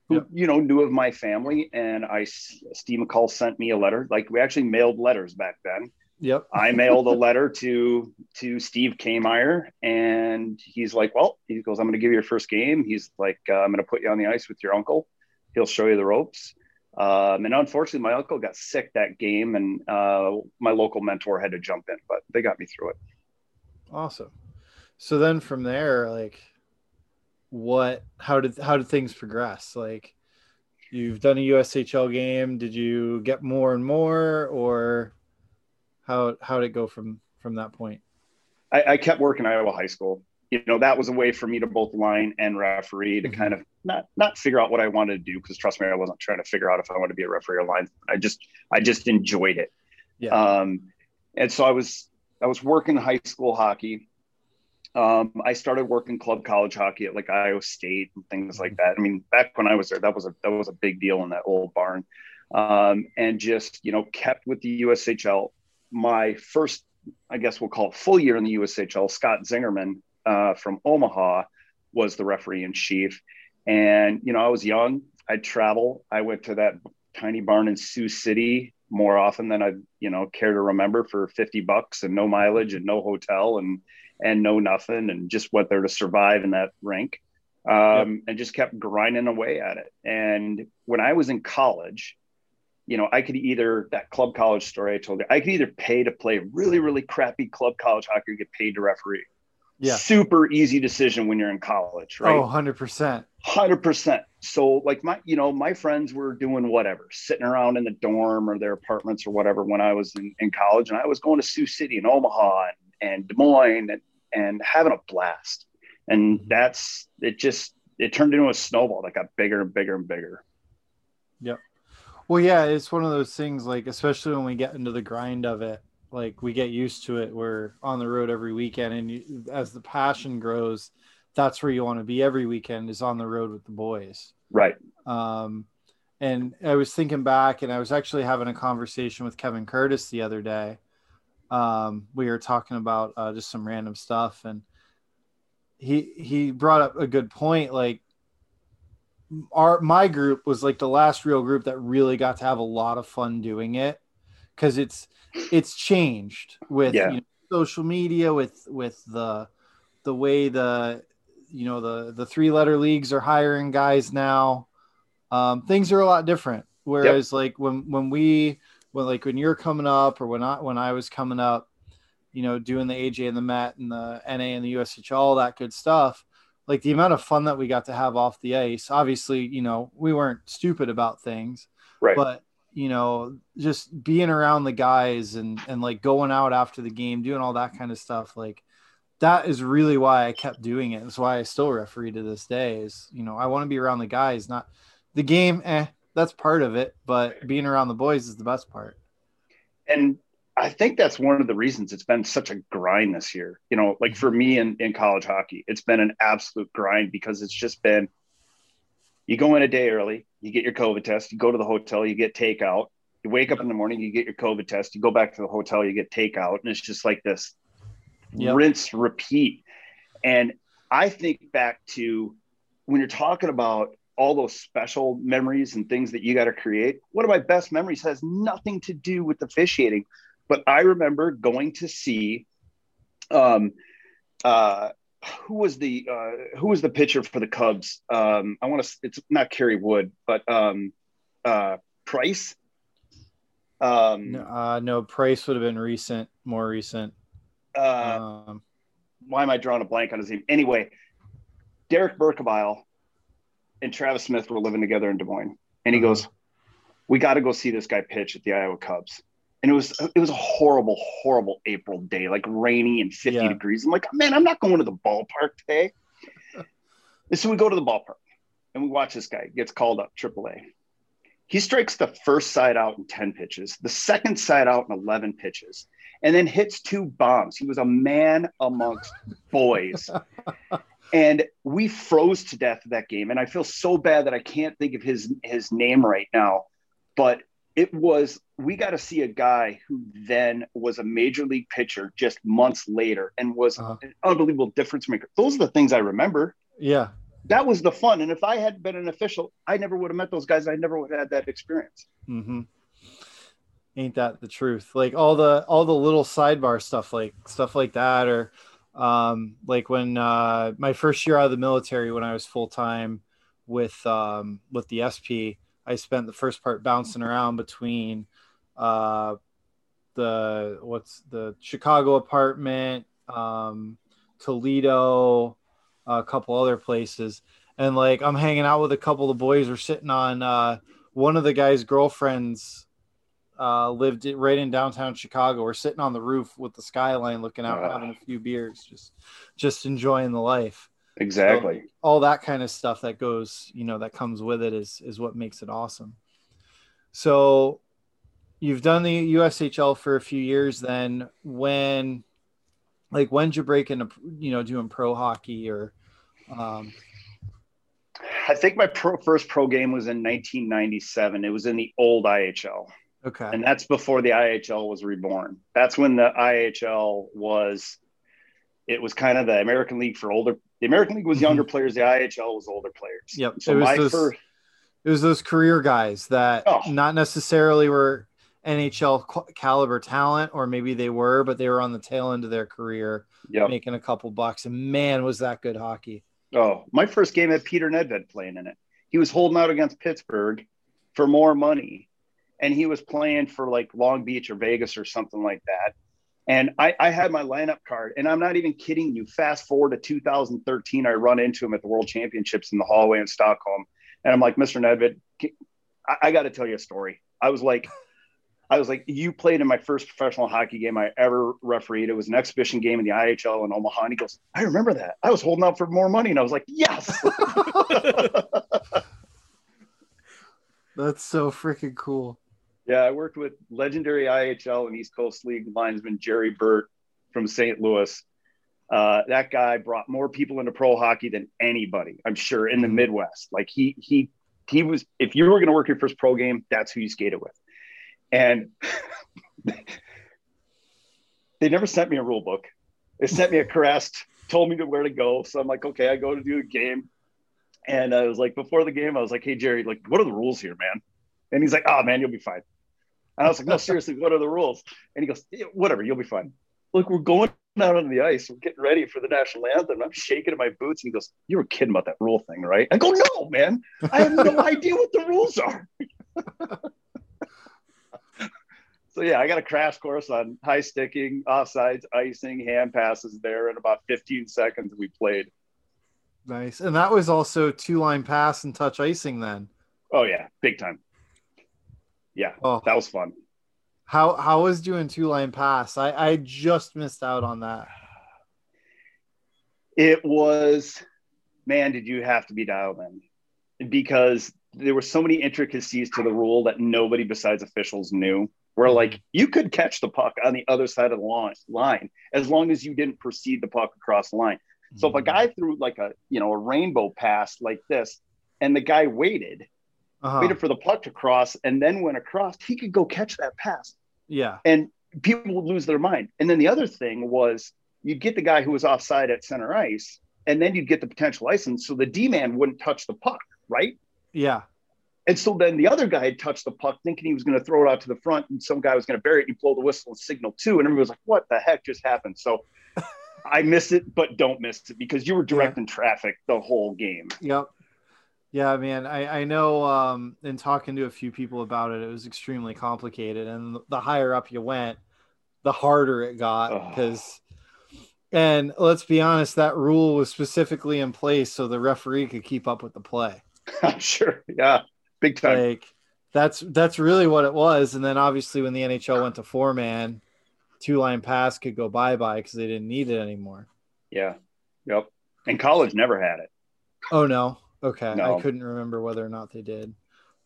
Who Yep. you know knew of my family, and I Steve McCall sent me a letter. Like we actually mailed letters back then Yep. (laughs) I mailed a letter to to Steve Kmeyer, and he's like, "Well," he goes, "I'm going to give you your first game." He's like, uh, "I'm going to put you on the ice with your uncle. He'll show you the ropes." Um, and unfortunately, my uncle got sick that game, and uh, my local mentor had to jump in, but they got me through it. Awesome. So then from there, like, what? How did how did things progress? Like, you've done a USHL game. Did you get more and more, or how how did it go from from that point? I, I kept working Iowa high school. You know, that was a way for me to both line and referee to mm-hmm. kind of not not figure out what I wanted to do because trust me, I wasn't trying to figure out if I wanted to be a referee or line. I just I just enjoyed it. Yeah. Um, and so I was I was working high school hockey. Um, I started working club college hockey at like Iowa State and things like that. I mean, back when I was there, that was a that was a big deal in that old barn. Um, and just you know kept with the USHL my first, I guess we'll call it full year in the USHL, Scott Zingerman uh, from Omaha was the referee in chief. And, you know, I was young. I'd travel. I went to that tiny barn in Sioux City more often than I, you know, care to remember for 50 bucks and no mileage and no hotel and, and no nothing and just went there to survive in that rink um, yep. and just kept grinding away at it. And when I was in college, you know, I could either that club college story I told you, I could either pay to play really, really crappy club college hockey or get paid to referee. Yeah. Super easy decision when you're in college, right? Oh, 100%. 100%. So, like, my, you know, my friends were doing whatever, sitting around in the dorm or their apartments or whatever when I was in, in college. And I was going to Sioux City and Omaha and, and Des Moines and, and having a blast. And mm-hmm. that's it, just, it turned into a snowball that got bigger and bigger and bigger. Yep. Well, yeah, it's one of those things like especially when we get into the grind of it, like we get used to it. We're on the road every weekend, and you, as the passion grows, that's where you want to be every weekend is on the road with the boys. Right. Um, and I was thinking back, and I was actually having a conversation with Kevin Curtis the other day. Um, we were talking about uh, just some random stuff, and he he brought up a good point. Like our my group was like the last real group that really got to have a lot of fun doing it because it's it's changed with yeah. you know, social media with with the the way the you know the the three letter leagues are hiring guys now um, things are a lot different whereas yep. like when when we when like when you're coming up or when I when I was coming up you know doing the AJ and the Met and the NA and the USH all that good stuff like the amount of fun that we got to have off the ice. Obviously, you know, we weren't stupid about things, right? But you know, just being around the guys and and like going out after the game, doing all that kind of stuff, like that is really why I kept doing it. That's why I still referee to this day. Is you know, I want to be around the guys, not the game. Eh, that's part of it, but being around the boys is the best part. And I think that's one of the reasons it's been such a grind this year. You know, like for me in, in college hockey, it's been an absolute grind because it's just been you go in a day early, you get your COVID test, you go to the hotel, you get takeout, you wake up in the morning, you get your COVID test, you go back to the hotel, you get takeout, and it's just like this yep. rinse, repeat. And I think back to when you're talking about all those special memories and things that you got to create. One of my best memories has nothing to do with officiating, but I remember going to see um, uh, who was the uh, who was the pitcher for the Cubs? Um, I want to. It's not Kerry Wood, but um, uh, Price. Um, no, uh, no, Price would have been recent, more recent. Uh, um, why am I drawing a blank on his name? Anyway, Derek Berkebile and Travis Smith were living together in Des Moines, and he uh-huh. goes, "We got to go see this guy pitch at the Iowa Cubs." And it was it was a horrible, horrible April day, like rainy and 50 yeah. degrees. I'm like, man, I'm not going to the ballpark today. (laughs) and so we go to the ballpark and we watch this guy gets called up AAA. He strikes the first side out in 10 pitches, the second side out in 11 pitches, and then hits two bombs. He was a man amongst (laughs) boys. and we froze to death that game. And I feel so bad that I can't think of his his name right now. But it was we got to see a guy who then was a major league pitcher just months later and was uh-huh. an unbelievable difference maker. Those are the things I remember. Yeah. That was the fun. And if I had been an official, I never would have met those guys. I never would have had that experience. Mm-hmm. ain't that the truth? Like all the all the little sidebar stuff, like stuff like that, or um, like when uh, my first year out of the military, when I was full time with um, with the SP, I spent the first part bouncing around between uh, the what's the Chicago apartment, um, Toledo, a couple other places, and like I'm hanging out with a couple of the boys. We're sitting on uh, one of the guy's girlfriends uh, lived right in downtown Chicago. We're sitting on the roof with the skyline, looking out, having a few beers, just just enjoying the life. Exactly. So all that kind of stuff that goes, you know, that comes with it is is what makes it awesome. So you've done the USHL for a few years then when like when did you break into you know doing pro hockey or um I think my pro, first pro game was in 1997. It was in the old IHL. okay and that's before the IHL was reborn. That's when the IHL was. It was kind of the American League for older. The American League was mm-hmm. younger players. The IHL was older players. Yep. So It was my those- first, it was those career guys that Oh. not necessarily were NHL caliber talent or maybe they were but they were on the tail end of their career yep. making a couple bucks and man was that good hockey Oh, my first game had Peter Nedved playing in it. He was holding out against Pittsburgh for more money, and he was playing for like Long Beach or Vegas or something like that. And I, I had my lineup card, and I'm not even kidding you. Fast forward to 2013, I run into him at the World Championships in the hallway in Stockholm, and I'm like, Mr. Nedved, I, I got to tell you a story. I was like, (laughs) I was like, you played in my first professional hockey game I ever refereed. It was an exhibition game in the IHL in Omaha. And he goes, I remember that. I was holding out for more money. And I was like, yes. (laughs) (laughs) that's so freaking cool yeah, I worked with legendary IHL and East Coast League linesman Jerry Burt from St. Louis. Uh, that guy brought more people into pro hockey than anybody, I'm sure, in the Midwest. Like he he he was. If you were going to work your first pro game, that's who you skated with. And (laughs) they never sent me a rule book. They sent me a crest, told me to where to go. So I'm like, okay, I go to do a game. And I was like, before the game, I was like, hey Jerry, like, what are the rules here, man? And he's like, oh man, you'll be fine. And I was like, no, seriously, what are the rules? And he goes, yeah, whatever, you'll be fine. Look, we're going out on the ice. We're getting ready for the national anthem. I'm shaking in my boots. And he goes, You were kidding about that rule thing, right? I go, No, man. I have no (laughs) idea what the rules are. (laughs) so, yeah, I got a crash course on high sticking, offsides, icing, hand passes there in about 15 seconds. We played. nice and that was also two line pass and touch icing then Oh, yeah, big time. Yeah, oh that was fun. how how was doing two line pass i i just missed out on that It was, man, did you have to be dialed in? Because there were so many intricacies to the rule that nobody besides officials knew. Where mm-hmm. like you could catch the puck on the other side of the line, line as long as you didn't proceed the puck across the line. So if a mm-hmm. guy threw like a you know a rainbow pass like this, and the guy waited, uh-huh. waited for the puck to cross, and then went across, he could go catch that pass yeah and people would lose their mind. And then the other thing was you'd get the guy who was offside at center ice, and then you'd get the potential license. So the D man wouldn't touch the puck, right? yeah And so then the other guy had touched the puck thinking he was going to throw it out to the front, and some guy was going to bury it. And you blow the whistle and signal too. And everybody was like, what the heck just happened? So (laughs) I miss it, but don't miss it because you were directing traffic the whole game. Yep. Yeah, man. I, I know um in talking to a few people about it, it was extremely complicated. And the higher up you went, the harder it got. Because and let's be honest, that rule was specifically in place so the referee could keep up with the play. I'm (laughs) sure. Yeah. Big time. Like that's that's really what it was. And then obviously when the NHL went to four man, two line pass could go bye bye because they didn't need it anymore. Yeah. Yep. And college never had it. Oh no. Okay. No. I couldn't remember whether or not they did.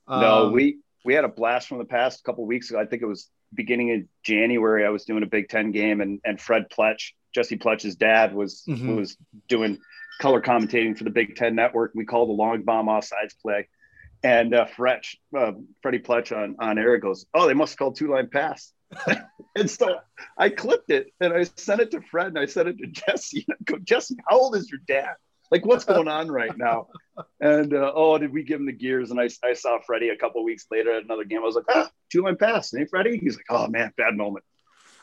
No, Um, we we had a blast from the past a couple weeks ago. I think it was beginning of January. I was doing a Big Ten game, and and Fred Pletsch, Jesse Pletsch's dad, was Mhm. was doing color commentating for the Big Ten Network. We called the long bomb offsides play, and uh, Fretch, uh, Freddie Pletsch on on air goes, "Oh, they must have called two line pass." (laughs) and so I clipped it and I sent it to Fred and I sent it to Jesse. And (laughs) I go, Jesse, how old is your dad? Like, what's going on right now? And uh, oh, did we give him the gears? And I, I saw Freddie a couple weeks later at another game. I was like, ah, two line pass, hey Freddie. He's like, oh man, bad moment.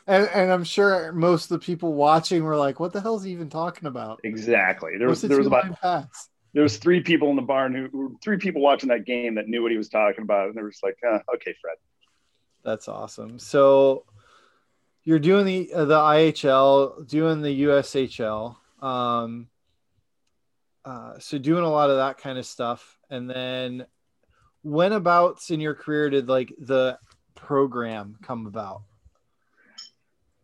And, and I'm sure most of the people watching were like, "What the hell is he even talking about?" Exactly. There was there was about pass? there was three people in the barn who three people watching that game that knew what he was talking about, and they were just like, uh, "Okay, Fred." That's awesome. So you're doing the uh, the IHL, doing the USHL. Um, uh, so doing a lot of that kind of stuff, and then when abouts in your career did like the program come about?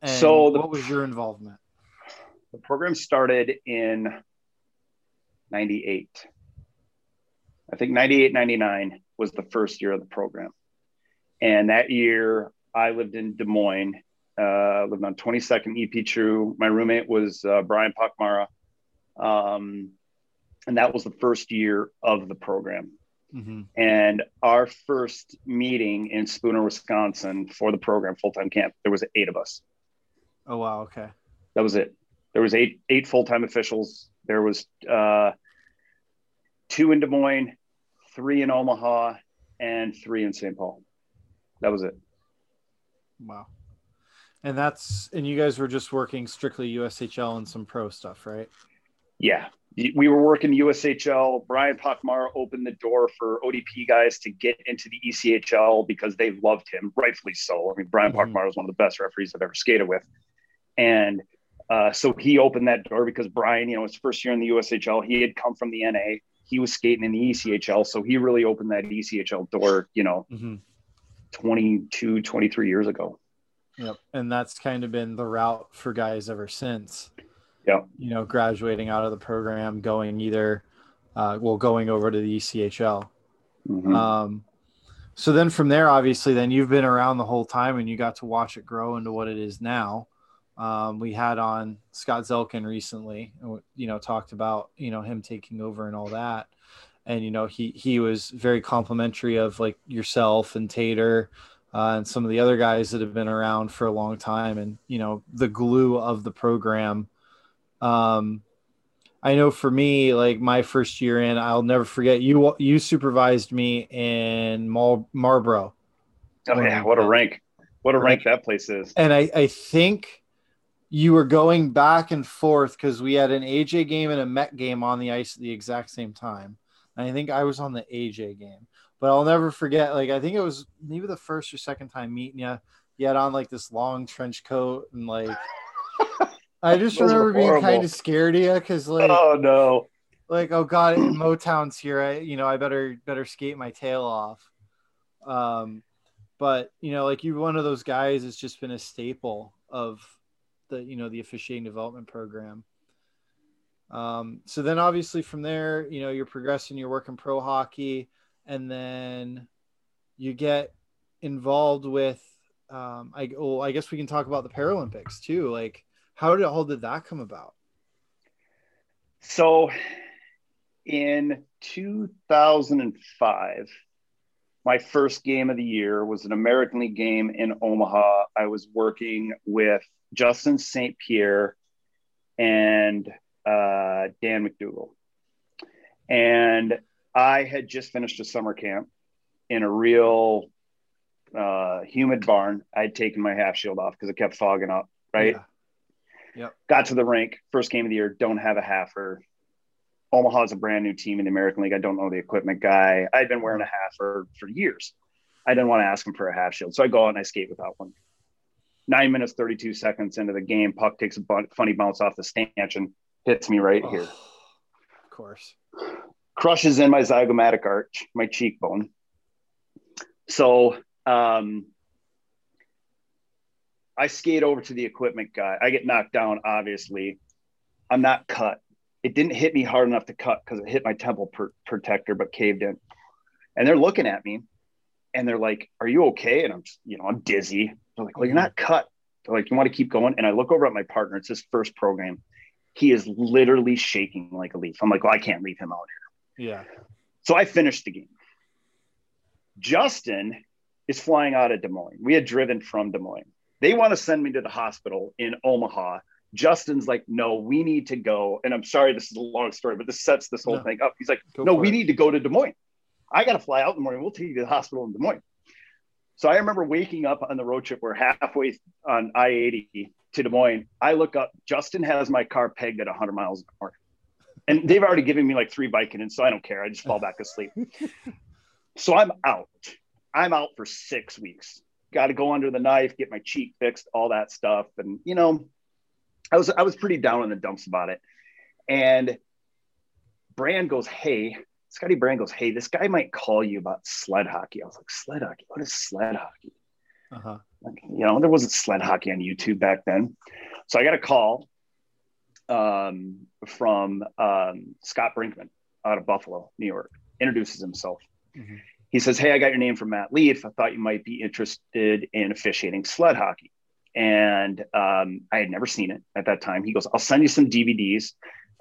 And so the, what was your involvement? The program started in 98. I think 98, 99 was the first year of the program. And that year I lived in Des Moines, uh, lived on 22nd EP True. My roommate was uh, Brian Pochmara. Um, and that was the first year of the program. Mm-hmm. And our first meeting in Spooner, Wisconsin for the program full time camp, there was eight of us. Oh wow! Okay, that was it. There was eight eight full time officials. There was uh, two in Des Moines, three in Omaha, and three in St. Paul. That was it. Wow. And that's and you guys were just working strictly USHL and some pro stuff, right? Yeah. We were working USHL. Brian Pochmara opened the door for ODP guys to get into the ECHL because they loved him, rightfully so. I mean, Brian mm-hmm. Was one of the best referees I've ever skated with. And uh, so he opened that door because Brian, you know, his first year in the USHL, he had come from the NA. He was skating in the ECHL. So he really opened that ECHL door, you know, mm-hmm. 22, 23 years ago. Yep. And that's kind of been the route for guys ever since. Yeah. You know, graduating out of the program, going either, uh, well, going over to the ECHL. Mm-hmm. Um, so then from there, obviously, then you've been around the whole time and you got to watch it grow into what it is now. Um, we had on Scott Zelkin recently, you know, talked about, you know, him taking over and all that. And, you know, he, he was very complimentary of like yourself and Tater uh, and some of the other guys that have been around for a long time and, you know, the glue of the program. Um, I know for me, like my first year in, I'll never forget you, you supervised me in Mar- Marlboro. Oh yeah. What a rank. What a rank that place is. And I, I think, you were going back and forth because we had an AJ game and a Met game on the ice at the exact same time. And I think I was on the AJ game, but I'll never forget. Like I think it was maybe the first or second time meeting you. You had on like this long trench coat and like. (laughs) I just remember being kind of scared of you because like. Oh no. Like oh god, Motown's here. I you know I better better skate my tail off. Um, but you know like you're one of those guys that's just been a staple of the you know the officiating development program. Um, so then obviously from there, you know, you're progressing, you're working pro hockey, and then you get involved with um, I well, I guess we can talk about the Paralympics too. Like how did how did that come about? So in 2005, my first game of the year was an American League game in Omaha. I was working with Justin St. Pierre and uh, Dan McDougal. And I had just finished a summer camp in a real uh, humid barn. I'd taken my half shield off because it kept fogging up, right? Yeah. Yep. Got to the rink, first game of the year, don't have a half halfer. Omaha's a brand new team in the American League. I don't know the equipment guy. I'd been wearing a half for, for years. I didn't want to ask him for a half shield. So I go out and I skate without one nine minutes, 32 seconds into the game, puck takes a funny bounce off the stanchion, hits me right oh, here. Of course. Crushes in my zygomatic arch, my cheekbone. So um, I skate over to the equipment guy. I get knocked down, obviously. I'm not cut. It didn't hit me hard enough to cut because it hit my temple per- protector, but caved in. And they're looking at me and they're like, Are you okay? And I'm, you know, I'm dizzy. They're like, well, you're not mm-hmm. cut. They're like, you want to keep going? And I look over at my partner. It's his first program. He is literally shaking like a leaf. I'm like, well, I can't leave him out here. Yeah. So I finished the game. Justin is flying out of Des Moines. We had driven from Des Moines. They want to send me to the hospital in Omaha Justin's like, no, we need to go. And I'm sorry, this is a long story, but this sets this whole No. thing up. He's like, Go no, we it. need to go to Des Moines. I got to fly out in the morning. We'll take you to the hospital in Des Moines. So I remember waking up on the road trip. We're halfway on I 80 to Des Moines. I look up, Justin has my car pegged at 100 miles an hour. And they've already given me like three Vicodins, so I don't care. I just fall back asleep. (laughs) so I'm out. I'm out for six weeks. Got to go under the knife, get my cheek fixed, all that stuff. And you know, I was I was pretty down in the dumps about it. And Brand goes, "Hey, Scotty Brand goes, hey, this guy might call you about sled hockey." I was like, "Sled hockey? What is sled hockey?" Uh-huh. Like, you know, there wasn't sled hockey on YouTube back then. So I got a call um, from um, Scott Brinkman out of Buffalo, New York, introduces himself. Mhm. He says, Hey, I got your name from Matt Leaf. I thought you might be interested in officiating sled hockey. And um, I had never seen it at that time. He goes, I'll send you some DVDs.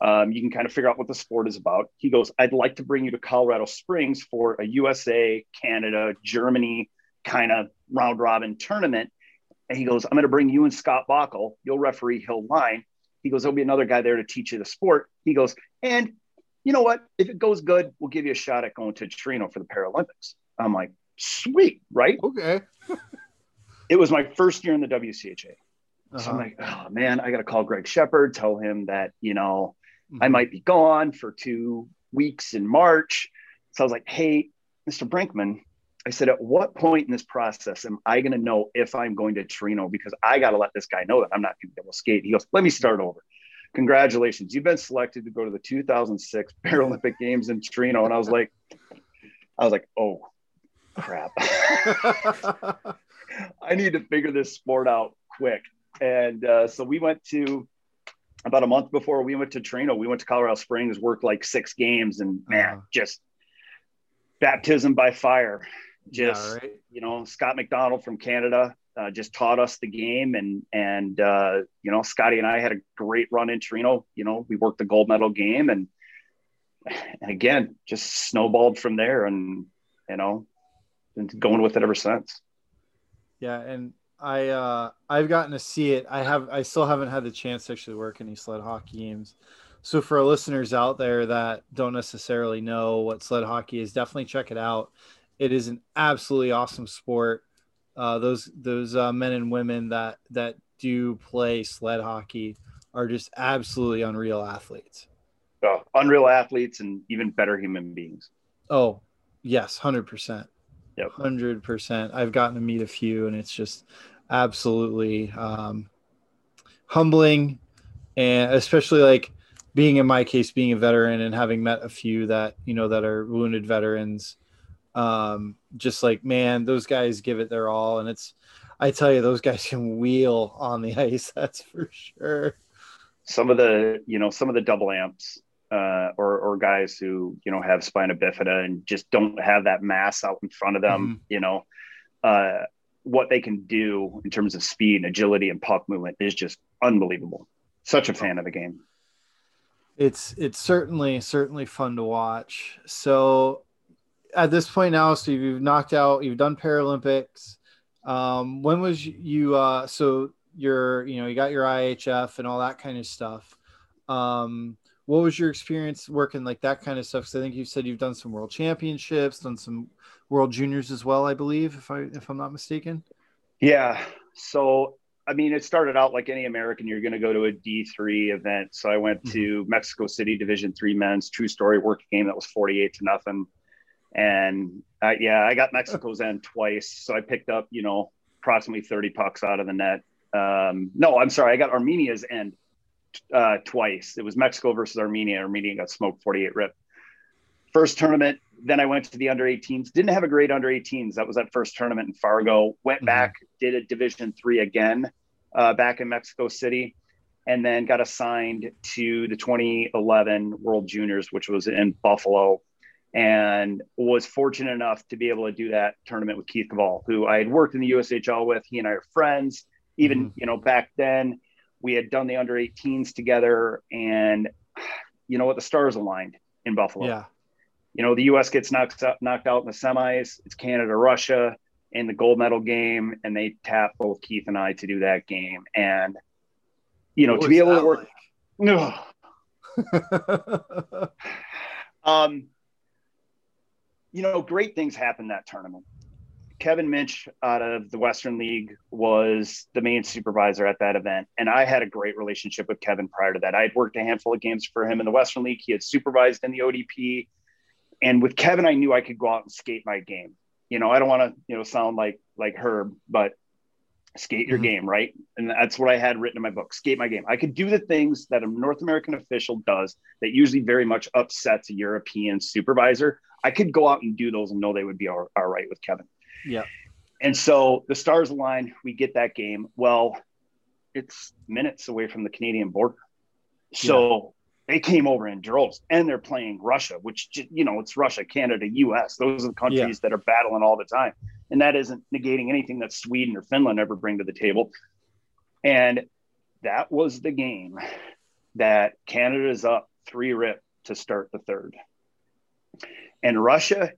Um, you can kind of figure out what the sport is about. He goes, I'd like to bring you to Colorado Springs for a USA, Canada, Germany kind of round robin tournament. And he goes, I'm going to bring you and Scott Bockel. You'll referee Hill Line. He goes, There'll be another guy there to teach you the sport. He goes, And you know what? If it goes good, we'll give you a shot at going to Torino for the Paralympics. I'm like, Sweet, right? Okay. It was my first year in the WCHA. So Uh-huh. I'm like, Oh man, I got to call Greg Shepard, tell him that, you know, I Mhm. might be gone for two weeks in March. So I was like, hey, Mr. Brinkman, I said, at what point in this process am I going to know if I'm going to Torino? Because I got to let this guy know that I'm not going to be able to skate. He goes, let me start over. Congratulations. You've been selected to go to the 2006 (laughs) Paralympic Games in Torino. And I was like, I was like, oh, crap. (laughs) I need to figure this sport out quick. And uh, so we went to about a month before we went to Torino. We went to Colorado Springs, worked like six games, and man, Uh-huh. just baptism by fire. Just yeah, right. you know, Scott McDonald from Canada uh, just taught us the game, and and uh, you know, Scotty and I had a great run in Torino. You know, we worked the gold medal game, and and again, just snowballed from there, and you know, been going with it ever since. Yeah, and I uh I've gotten to see it. I have I still haven't had the chance to actually work any sled hockey games. So for our listeners out there that don't necessarily know what sled hockey is, definitely check it out. It is an absolutely awesome sport. Uh, those those uh, men and women that that do play sled hockey are just absolutely unreal athletes. Uh, unreal athletes and even better human beings. Oh, yes, hundred percent. Yep. Hundred percent. I've gotten to meet a few, and it's just absolutely um, humbling, and especially like being in my case, being a veteran and having met a few that you know that are wounded veterans. Um, just like man, those guys give it their all, and it's. I tell you, those guys (laughs) can wheel on the ice. (laughs) That's for sure. some of the you know some of the double amps uh, or or guys who you know have spina bifida and just don't have that mass out in front of them you know uh, what they can do in terms of speed and agility and puck movement is just unbelievable such a fan of the game it's it's certainly certainly fun to watch so at this point now so you've knocked out you've done paralympics. Um when was you uh so you're you know you got your ihf and all that kind of stuff. Um what was your experience working like that kind of stuff? Because i think you said you've done some world championships done some world juniors as well i believe if i if i'm not mistaken. Yeah. So i mean it started out like any american you're going to go to a d3 event. So i went to mexico city division three men's true story work game that was 48 to nothing and uh, yeah i got mexico's end twice. So i picked up you know approximately 30 pucks out of the net. Um, no i'm sorry i got armenia's end uh, twice. It was mexico versus armenia. Armenia got smoked 48 rip. First tournament then i went to the under 18s didn't have a great under 18s that was that first tournament in fargo. Went Mhm. back did a division three again uh, back in mexico city and then got assigned to the 2011 world juniors which was in buffalo and was fortunate enough to be able to do that tournament with Keith Kaval, who I had worked in the USHL with. He and I are friends. Even Mhm. you know back then, we had done the under 18s together, and you know what, the stars aligned in Buffalo. yeah You know the US gets knocked out, knocked out in the semis. It's Canada, Russia in the gold medal game, and they tap both Keith and I to do that game. And you know, What to be able to work. that Ugh. (laughs) Um, you know, great things happened that tournament. Kevin Muench out of the Western League was the main supervisor at that event. And I had a great relationship with Kevin prior to that. I had worked a handful of games for him in the Western League. He had supervised in the ODP. And with Kevin, I knew I could go out and skate my game. You know, I don't want to, you know, sound like like Herb, but skate your Mhm. game, right? And that's what I had written in my book, skate my game. I could do the things that a North American official does that usually very much upsets a European supervisor. I could go out and do those and know they would be all, all right with Kevin. Yeah. And so the stars align, we get that game. Well, it's minutes away from the Canadian border. So they came over in droves and they're playing Russia, which, you know, it's Russia, Canada, US. Those are the countries that are battling all the time. And that isn't negating anything that Sweden or Finland ever bring to the table. And that was the game that Canada's up three rip to start the third. And Russia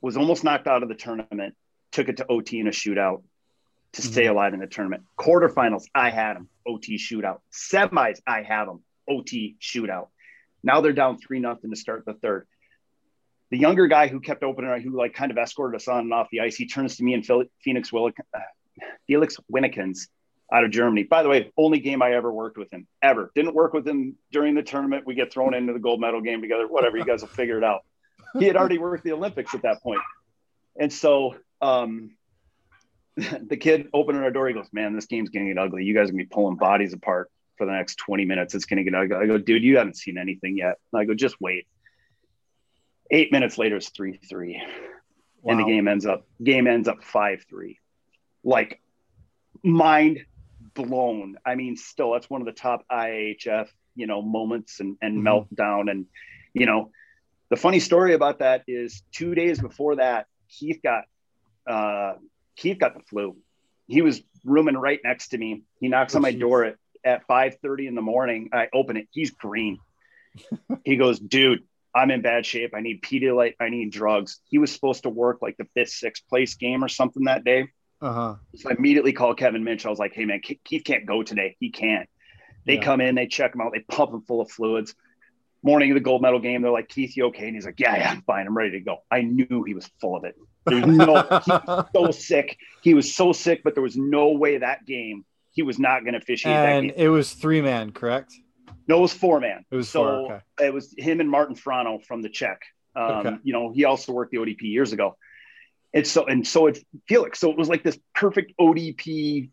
was almost knocked out of the tournament, took it to OT in a shootout to stay mm-hmm. alive in the tournament. Quarterfinals, I had them, OT shootout. Semis, I have them, OT shootout. Now they're down three nothing to start the third. The younger guy who kept opening, who like kind of escorted us on and off the ice, he turns to me and Phoenix Willik, uh, Felix Winnikins out of Germany. By the way, only game I ever worked with him ever. Didn't work with him during the tournament. We get thrown into the gold medal game together. Whatever, you guys will figure it out. He had already worked the Olympics at that point. and so um, (laughs) the kid opening our door. He goes, "Man, this game's gonna get ugly. You guys are gonna be pulling bodies apart for the next 20 minutes. It's gonna get ugly." I go, "Dude, you haven't seen anything yet." I go, "Just wait." Eight minutes later, it's three three and the game ends up game ends up five three. Like mind blown. I mean, still that's one of the top IHF you know moments and and Mhm. meltdown. And you know, the funny story about that is two days before that, Keith got uh, Keith got the flu. He was rooming right next to me. He knocks Oh, on my jeez. door at at five thirty in the morning. I open it. He's green. (laughs) he goes, dude. I'm in bad shape. I need Pedialyte. I need drugs. He was supposed to work like the fifth, sixth place game or something that day. Uh-huh. So I immediately called Kevin Muench. I was like, hey, man, Ke- Keith can't go today. He can't. They Yeah. come in, they check him out, they pump him full of fluids. Morning of the gold medal game, they're like, Keith, you okay? And he's like, yeah, yeah, I'm fine. I'm ready to go. I knew he was full of it. There's no, he was (laughs) so sick. He was so sick, but there was no way that game he was not going to officiate that and game. it was three man, correct? No, it was four man. It was so four, okay. it was him and Martin Frano from the Czech. Um, Okay. You know, he also worked the ODP years ago. And so and so it Felix. So it was like this perfect ODP,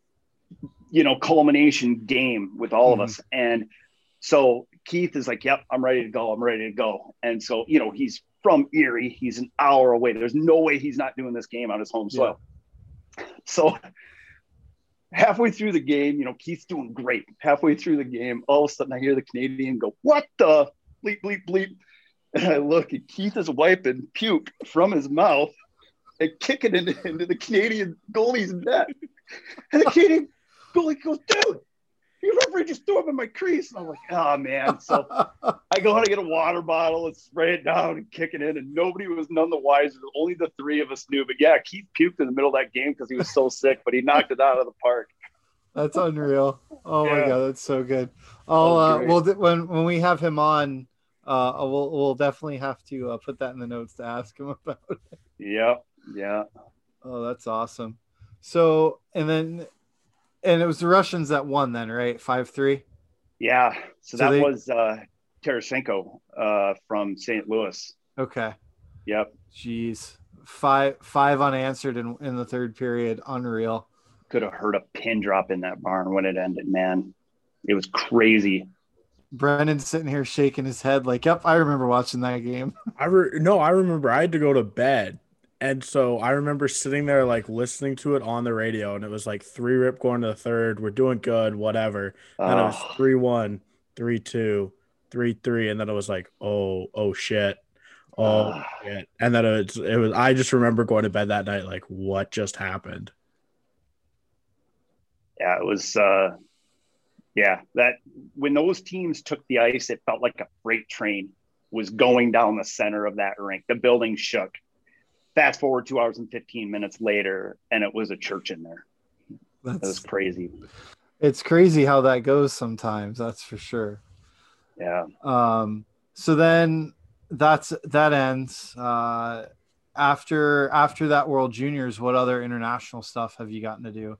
you know, culmination game with all Mhm. of us. And so Keith is like, "Yep, I'm ready to go. I'm ready to go." And so you know, he's from Erie. He's an hour away. There's no way he's not doing this game on his home soil. Yeah. So halfway through the game, you know, Keith's doing great. Halfway through the game, all of a sudden I hear the Canadian go, What the bleep, bleep, bleep. (laughs) And I look and Keith is wiping puke from his mouth and kicking it into, the Canadian goalie's net. And the Canadian goalie goes, Dude, your referee just threw him in my crease. And I'm like, Oh man. So I go out and get a water bottle and spray it down and kick it in, and nobody was none the wiser. Only the three of us knew. But yeah, Keith puked in the middle of that game because he was so (laughs) sick, but he knocked it out of the park. That's unreal. Oh my god, that's so good. I'll uh, well when when we have him on, uh, we'll we'll definitely have to uh, put that in the notes to ask him (laughs) about. It. Yep. Yeah. Oh, that's awesome. So and then, and it was the Russians that won then, right? Five three. Yeah. So, So that they- was uh, Tarasenko uh, from St. Louis. Okay. Yep. Jeez, five five unanswered in in the third period. Unreal. Could have heard a pin drop in that barn when it ended, man. It was crazy. Brennan's sitting here shaking his head like, "Yep, I remember watching that game." I re- no, I remember I had to go to bed. And so I remember sitting there like listening to it on the radio and it was like three rip going to the third. We're doing good, whatever. And then it was three one, three two, three three, and then it was like, oh, oh shit. Oh Ah. shit. And then it was it was I just remember going to bed that night like what just happened. yeah, it was. Uh, yeah, that when those teams took the ice, it felt like a freight train was going down the center of that rink. The building shook. Fast forward two hours and 15 minutes later, and it was a church in there. That was crazy. It's crazy how that goes sometimes. That's for sure. Yeah. Um, so then that's that ends. Uh, after after that World Juniors, what other international stuff have you gotten to do?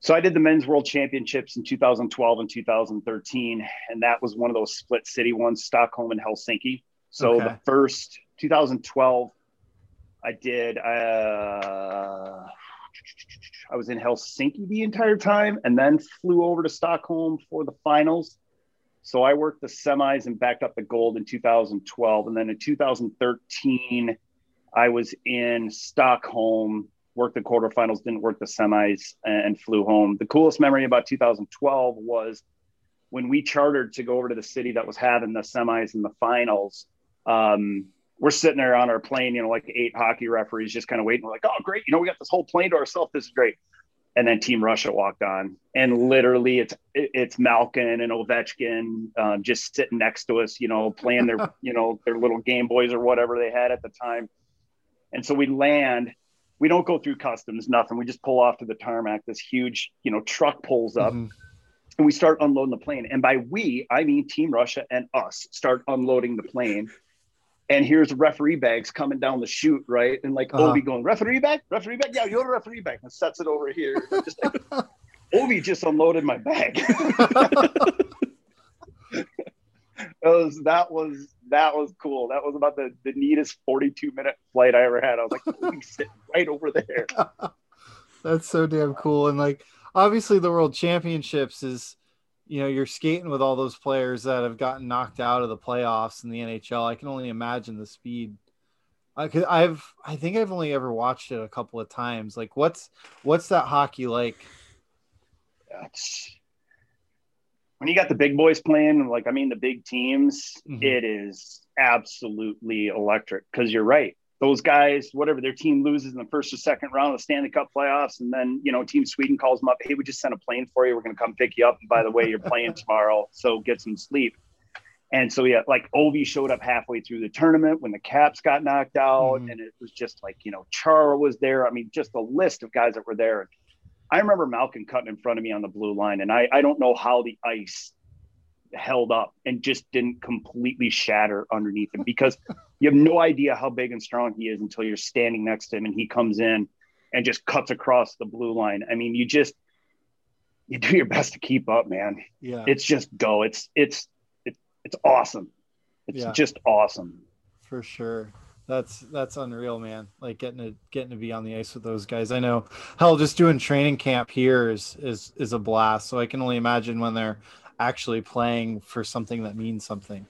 So I did the men's world championships in 2012 and 2013, and that was one of those split city ones, Stockholm and Helsinki. So Okay. the first 2012, I did. Uh, I was in Helsinki the entire time, and then flew over to Stockholm for the finals. So I worked the semis and backed up the gold in 2012, and then in 2013, I was in Stockholm, worked the quarterfinals, didn't work the semis, and flew home. The coolest memory about 2012 was when we chartered to go over to the city that was having the semis and the finals. Um, we're sitting there on our plane, you know, like eight hockey referees just kind of waiting. We're like, oh, great. You know, we got this whole plane to ourselves. This is great. And then Team Russia walked on, and literally, it's it's Malkin and Ovechkin um, just sitting next to us, you know, playing their (laughs) you know their little Game Boys or whatever they had at the time. And so we land. We don't go through customs, nothing. We just pull off to the tarmac. This huge, you know, truck pulls up, Mhm. and we start unloading the plane. And by we, I mean Team Russia and us start unloading the plane. And here's referee bags coming down the chute, right? And like Uh-huh. Ovi going, referee bag, referee bag, yeah, you're a referee bag, and sets it over here. Just like (laughs) Ovi just unloaded my bag. (laughs) was that was that was cool. That was about the, the neatest 42 minute flight I ever had. I was like, Ovi's sitting right over there. (laughs) That's so damn cool. And like obviously the world championships is you know, you're skating with all those players that have gotten knocked out of the playoffs in the NHL. I can only imagine the speed. I could, I've I think I've only ever watched it a couple of times. Like what's what's that hockey like? That's- when you got the big boys playing, like I mean the big teams, Mhm. it is absolutely electric. Because you're right, those guys, whatever their team loses in the first or second round of the Stanley Cup playoffs, and then you know Team Sweden calls them up, hey, we just sent a plane for you, we're going to come pick you up, and by the way, you're playing tomorrow, so get some sleep. And so yeah, like Ovi showed up halfway through the tournament when the Caps got knocked out, Mhm. and it was just like you know Chara was there. I mean, just a list of guys that were there. I remember Malkin cutting in front of me on the blue line, and I, I don't know how the ice held up and just didn't completely shatter underneath him because you have no idea how big and strong he is until you're standing next to him and he comes in and just cuts across the blue line. I mean, you just you do your best to keep up, man. Yeah. It's just go. It's it's it's it's awesome. It's Yeah. just awesome. for sure. That's that's unreal, man. Like getting to getting to be on the ice with those guys. I know hell just doing training camp here is is is a blast. So I can only imagine when they're actually playing for something that means something.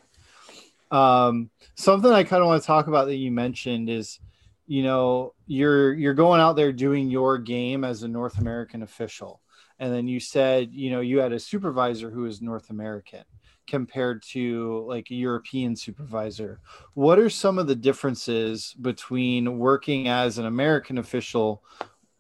Um something I kind of want to talk about that you mentioned is you know you're you're going out there doing your game as a North American official. And then you said, you know, you had a supervisor who is North American compared to like a European supervisor what are some of the differences between working as an American official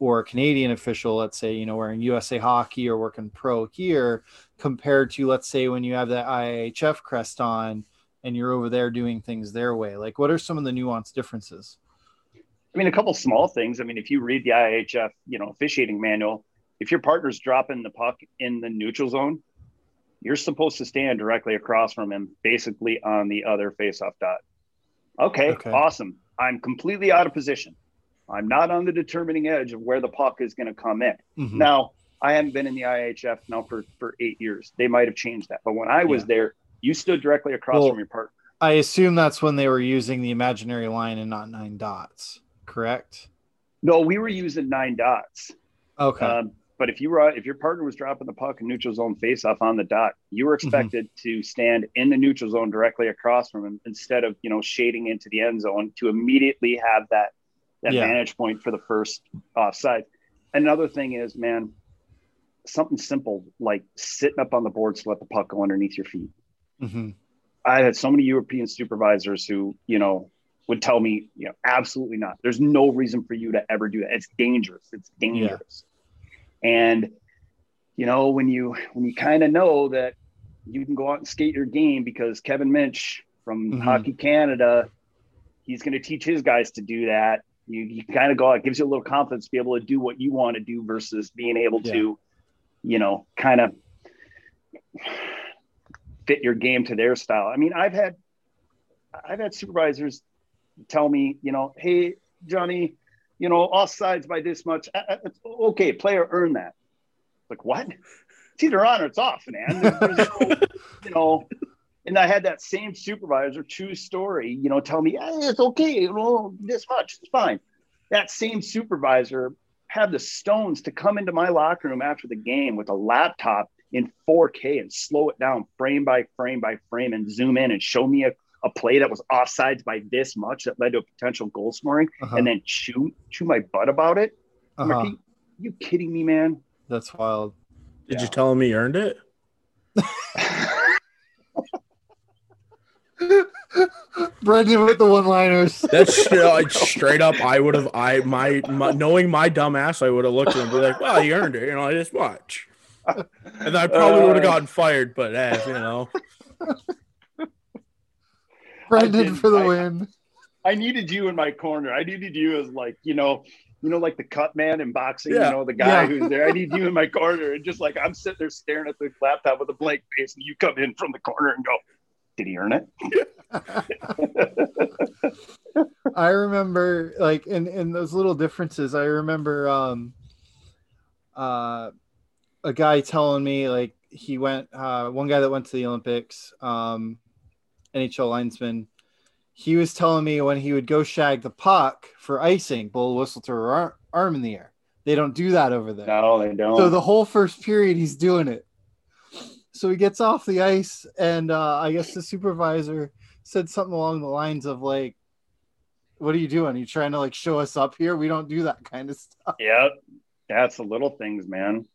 or a Canadian official, let's say, you know, wearing USA hockey or working pro here, compared to, let's say, when you have that IHF crest on and you're over there doing things their way? Like, what are some of the nuanced differences? I mean, a couple small things. I mean, if you read the IHF, you know, officiating manual, if your partner's dropping the puck in the neutral zone, you're supposed to stand directly across from him, basically on the other faceoff dot. Okay, Okay. awesome. I'm completely out of position. I'm not on the determining edge of where the puck is going to come in. Mhm. Now, I haven't been in the IHF now for, for eight years. They might have changed that. But when I was Yeah. there, you stood directly across Well, from your partner. I assume that's when they were using the imaginary line and not nine dots, correct? No, we were using nine dots. Okay. Um, but if you were if your partner was dropping the puck in neutral zone face off on the dot, you were expected to stand in the neutral zone directly across from him instead of you know shading into the end zone to immediately have that that Yeah. vantage point for the first offside. Another thing is, man, something simple like sitting up on the boards to let the puck go underneath your feet. Mhm. I had so many European supervisors who, you know, would tell me, you know, absolutely not. There's no reason for you to ever do that. It's dangerous. It's dangerous. And you know, when you when you kind of know that you can go out and skate your game because Kevin Muench from Mhm. Hockey Canada, he's going to teach his guys to do that. You, you kind of go out, it gives you a little confidence to be able to do what you want to do versus being able to you know, kind of fit your game to their style. I mean, I've had I've had supervisors tell me, you know, hey Johnny, you know, offsides by this much. Uh, uh, okay, player earn that. Like what? It's either on or it's off, man. No, you know. And I had that same supervisor, true story, you know, tell me, hey, it's okay, know, this much, it's fine. That same supervisor had the stones to come into my locker room after the game with a laptop in 4K and slow it down frame by frame by frame and zoom in and show me a, a play that was offsides by this much that led to a potential goal scoring Uh-huh. and then chew chew my butt about it. I'm like, Uh-huh. you, you kidding me, man? That's wild. Did Yeah. you tell him he earned it? (laughs) (laughs) (laughs) Brendan with the one-liners. That's like straight up. I would have. I my, my knowing my dumb ass, I would have looked at him and be like, "Well, you earned it. You know, I just watch." And I probably would have Uh, gotten fired, but as you know, (laughs) Brendan for the I- win. I needed you in my corner. I needed you as like, you know, you know, like the cut man in boxing, Yeah. you know, the guy Yeah. who's there. I need you in my corner. And just like I'm sitting there staring at the laptop with a blank face, and you come in from the corner and go, Did he earn it? (laughs) I remember like in in those little differences. I remember um uh a guy telling me like he went uh one guy that went to the Olympics um NHL linesman he was telling me when he would go shag the puck for icing blow a whistle to her ar- arm in the air they don't do that over there No, they don't. so the whole first period he's doing it so he gets off the ice and uh, i guess the supervisor said something along the lines of like what are you doing Are you trying to like show us up here we don't do that kind of stuff yep. That's the little things, man.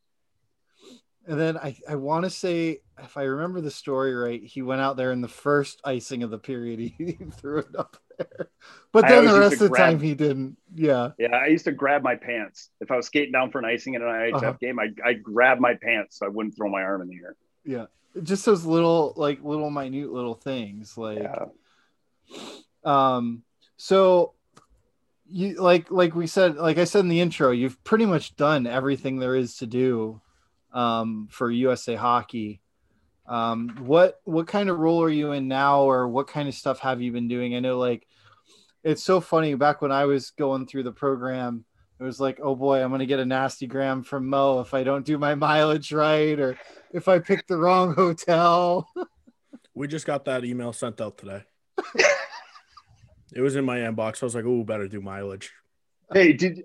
and then i, I want to say if i remember the story right he went out there in the first icing of the period (laughs) he, threw it up there but then the rest of the time he didn't yeah Yeah, I used to grab my pants. If I was skating down for an icing in an IHF Uh-huh. game, I I grab my pants so I wouldn't throw my arm in the air. Yeah. Just those little like little minute little things like Yeah. um so you like like we said like i said in the intro you've pretty much done everything there is to do um for usa hockey. Um what what kind of role are you in now or what kind of stuff have you been doing? I know like it's so funny back when i was going through the program it was like oh boy i'm going to get a nasty gram from mo if i don't do my mileage right or if i pick the wrong hotel we just got that email sent out today. (laughs) it was in my inbox. I was like, "Oh, better do mileage." Hey, did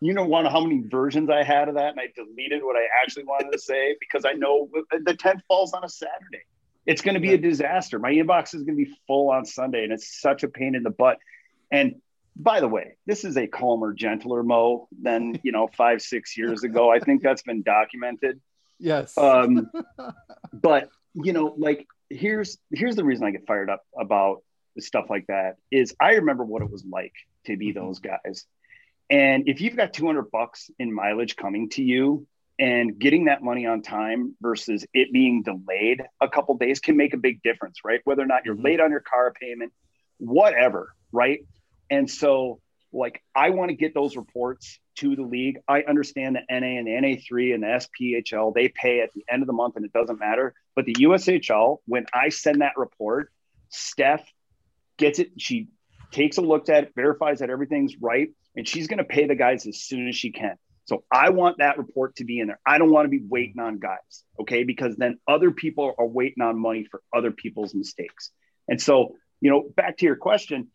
you know want to know how many versions I had of that? And I deleted what I actually wanted to say (laughs) because I know the 10th falls on a Saturday. It's going to be a disaster. My inbox is going to be full on Sunday, and it's such a pain in the butt. And by the way, this is a calmer, gentler Mo than you know (laughs) five, six years ago. I think that's been documented. yes Um, (laughs) but you know, like here's here's the reason I get fired up about stuff like that is I remember what it was like to be those guys. And if you've got 200 bucks in mileage coming to you and getting that money on time versus it being delayed a couple days can make a big difference, right? Whether or not you're Mhm. late on your car payment, whatever, right? And so, like, I want to get those reports to the league. I understand the NA and the NA3 and the SPHL, they pay at the end of the month and it doesn't matter. But the USHL, when I send that report, Steph gets it. She takes a look at it, verifies that everything's right, and she's going to pay the guys as soon as she can. So I want that report to be in there. I don't want to be waiting on guys, okay? Because then other people are waiting on money for other people's mistakes. And so, you know, back to your question,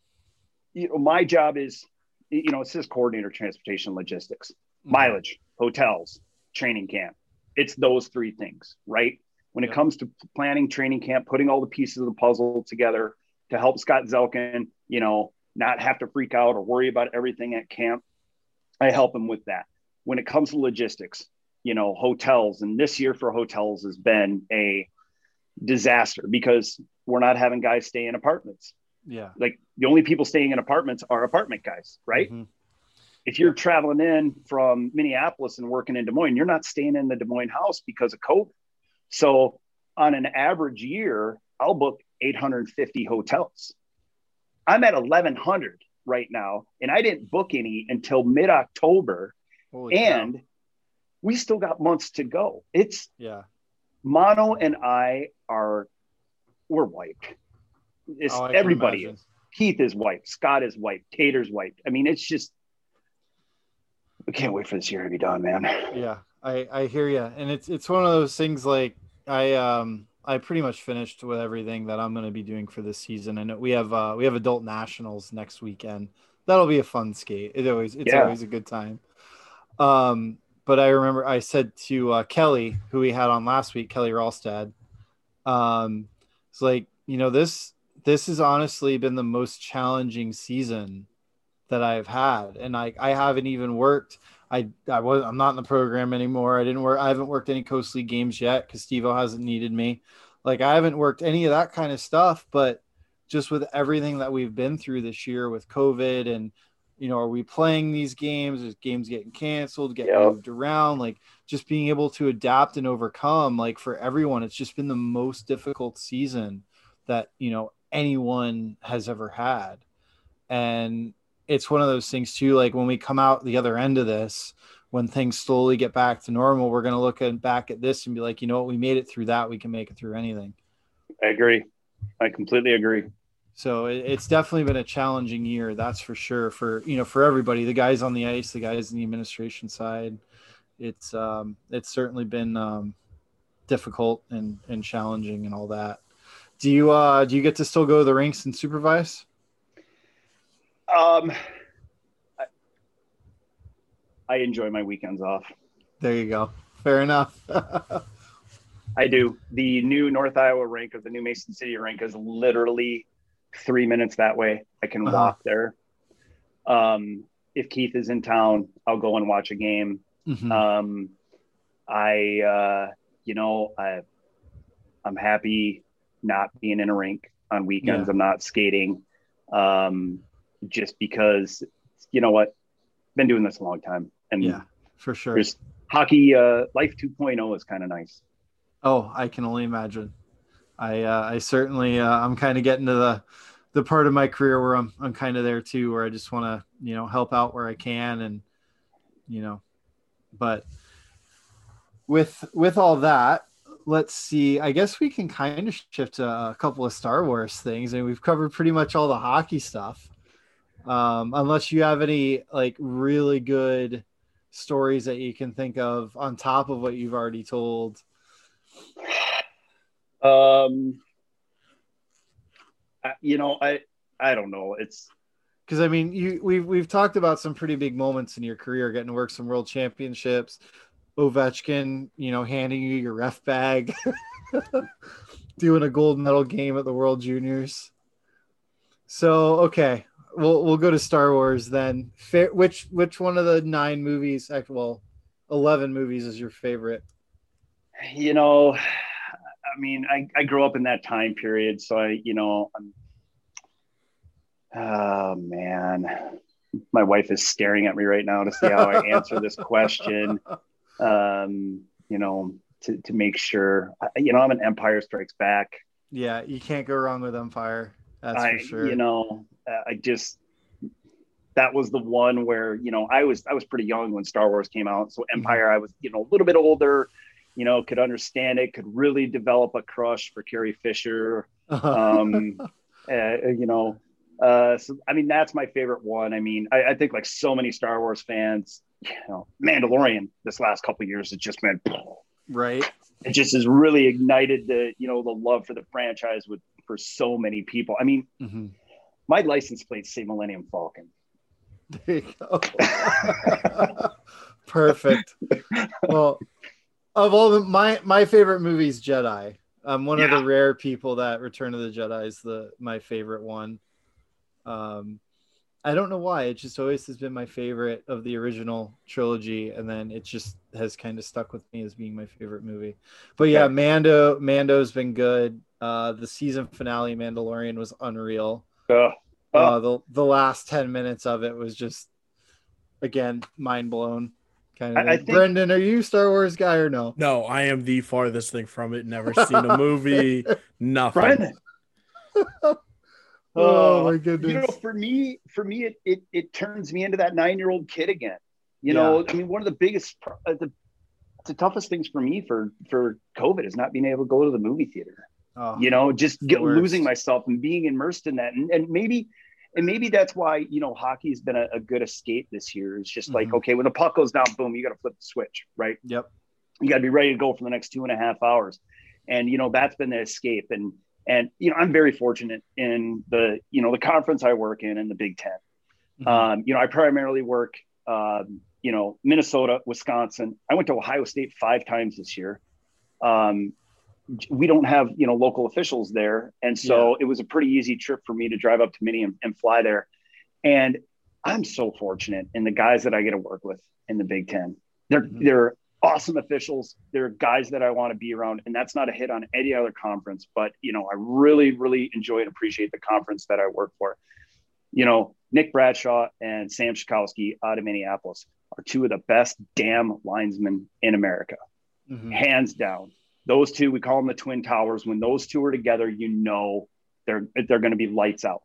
you know, my job is, you know, it says coordinator transportation logistics, mm-hmm. mileage, hotels, training camp. It's those three things, right? When it Yeah. comes to planning training camp, putting all the pieces of the puzzle together to help Scott Zelkin, you know, not have to freak out or worry about everything at camp, I help him with that. When it comes to logistics, you know, hotels, and this year for hotels has been a disaster because we're not having guys stay in apartments. Yeah Like the only people staying in apartments are apartment guys, right? Mhm. If you're traveling in from Minneapolis and working in Des Moines, you're not staying in the Des Moines house because of COVID. So on an average year, I'll book 850 hotels. I'm at 1100 right now, and I didn't book any until mid October. Holy cow. And we still got months to go. It's Yeah. Mono and I are we're wiped. It's Oh, everybody is. Keith is wiped. Scott is wiped. Tater's wiped. I mean, it's just we can't wait for this year to be done, man. Yeah, I I hear you, and it's it's one of those things like I um I pretty much finished with everything that I'm going to be doing for this season, and we have uh we have adult nationals next weekend. That'll be a fun skate. It always it's Yeah. always a good time. Um, but I remember I said to uh, Kelly, who we had on last week, Kelly Ralstad, um, it's like you know this this has honestly been the most challenging season that I've had, and I I haven't even worked. I I was I'm not in the program anymore. I didn't work. I haven't worked any Coast League games yet because Steve-O hasn't needed me. Like I haven't worked any of that kind of stuff. But just with everything that we've been through this year with COVID and you know, are we playing these games? Is games getting canceled, get Yep. moved around? Like just being able to adapt and overcome. Like for everyone, it's just been the most difficult season that you know anyone has ever had, and it's one of those things too. Like when we come out the other end of this, when things slowly get back to normal, we're gonna look at, back at this and be like, you know what, we made it through that. We can make it through anything. I agree. I completely agree. So it, it's definitely been a challenging year, that's for sure. For you know, for everybody, the guys on the ice, the guys in the administration side, it's um, it's certainly been um, difficult and and challenging and all that. Do you uh do you get to still go to the rinks and supervise? Um, I, I enjoy my weekends off. There you go. Fair enough. (laughs) I do. The new North Iowa rink or the new Mason City rink is literally three minutes that way. I can Uh-huh. walk there. Um, if Keith is in town, I'll go and watch a game. Mhm. Um, I, uh, you know, I, I'm happy not being in a rink on weekends. Yeah. I'm not skating, um, just because, you know what, been doing this a long time, and yeah, for sure. hockey. Uh, life 2.0 is kind of nice. Oh, I can only imagine. I uh, I certainly uh, I'm kind of getting to the the part of my career where I'm I'm kind of there too, where I just want to you know help out where I can, and you know, but with with all that, let's see. I guess we can kind of shift to a couple of Star Wars things, and we've covered pretty much all the hockey stuff. Um, unless you have any like really good stories that you can think of on top of what you've already told. Um, I- you know, I I don't know. It's because I mean, you we've we've talked about some pretty big moments in your career, getting to work some world championships, Ovechkin, you know, handing you your ref bag, (laughs) doing a gold medal game at the World Juniors. So okay, we'll we'll go to Star Wars then. Fa- which which one of the nine movies? Well, eleven movies is your favorite? you know, I mean, I I grew up in that time period, so I you know I'm. Oh man, my wife is staring at me right now to see how I answer this question. (laughs) Um, you know, to to make sure, you know, I'm an Empire Strikes Back. Yeah, you can't go wrong with Empire. That's I, for sure. you know, I just that was the one where you know I was I was pretty young when Star Wars came out, so Mm-hmm. Empire I was you know a little bit older, you know, could understand it, could really develop a crush for Carrie Fisher, (laughs) um, uh, you know. Uh, so I mean that's my favorite one. I mean I, I think like so many Star Wars fans, you know, Mandalorian this last couple years has just been right. it just has really ignited the you know the love for the franchise with for so many people. I mean Mhm. my license plates say Millennium Falcon. There you go. (laughs) Perfect. Well, of all the my my favorite movies, Jedi. I'm one of the rare people that Return of the Jedi is the my favorite one. Um, I don't know why. It just always has been my favorite of the original trilogy, and then it just has kind of stuck with me as being my favorite movie. But yeah, Yeah. Mando Mando's been good. Uh, the season finale Mandalorian was unreal Ugh. Oh. uh, the the last ten minutes of it was just again mind blown. Kind of. I- I think- Brendan, are you a Star Wars guy or no? No, I am the farthest thing from it. Never seen a movie. (laughs) Nothing. Brendan. (laughs) Oh Uh, my you know, for me, for me, it it, it turns me into that nine year old kid again. You know, I mean, one of the biggest, uh, the the toughest things for me for for COVID is not being able to go to the movie theater. Oh, You know, just get, losing myself and being immersed in that, and, and maybe. And maybe that's why you know hockey has been a, a good escape this year. It's just like Mhm. okay, when the puck goes down, boom, you got to flip the switch, right? Yep. you got to be ready to go for the next two and a half hours and you know that's been the escape and and you know i'm very fortunate in the you know the conference i work in in the big 10 Mhm. um, you know i primarily work um, you know minnesota wisconsin. I went to ohio state five times this year. Um, we don't have you know local officials there. And so it was a pretty easy trip for me to drive up to mini and, and fly there. And i'm so fortunate in the guys that i get to work with in the big 10 they're Mhm. they're awesome officials they're guys that i want to be around and that's not a hit on any other conference but you know i really really enjoy and appreciate the conference that i work for you know nick bradshaw and sam Shikowski out of minneapolis are two of the best damn linesmen in america Mhm. hands down. Those two, we call them the twin towers. When those two are together, you know they're they're going to be lights out.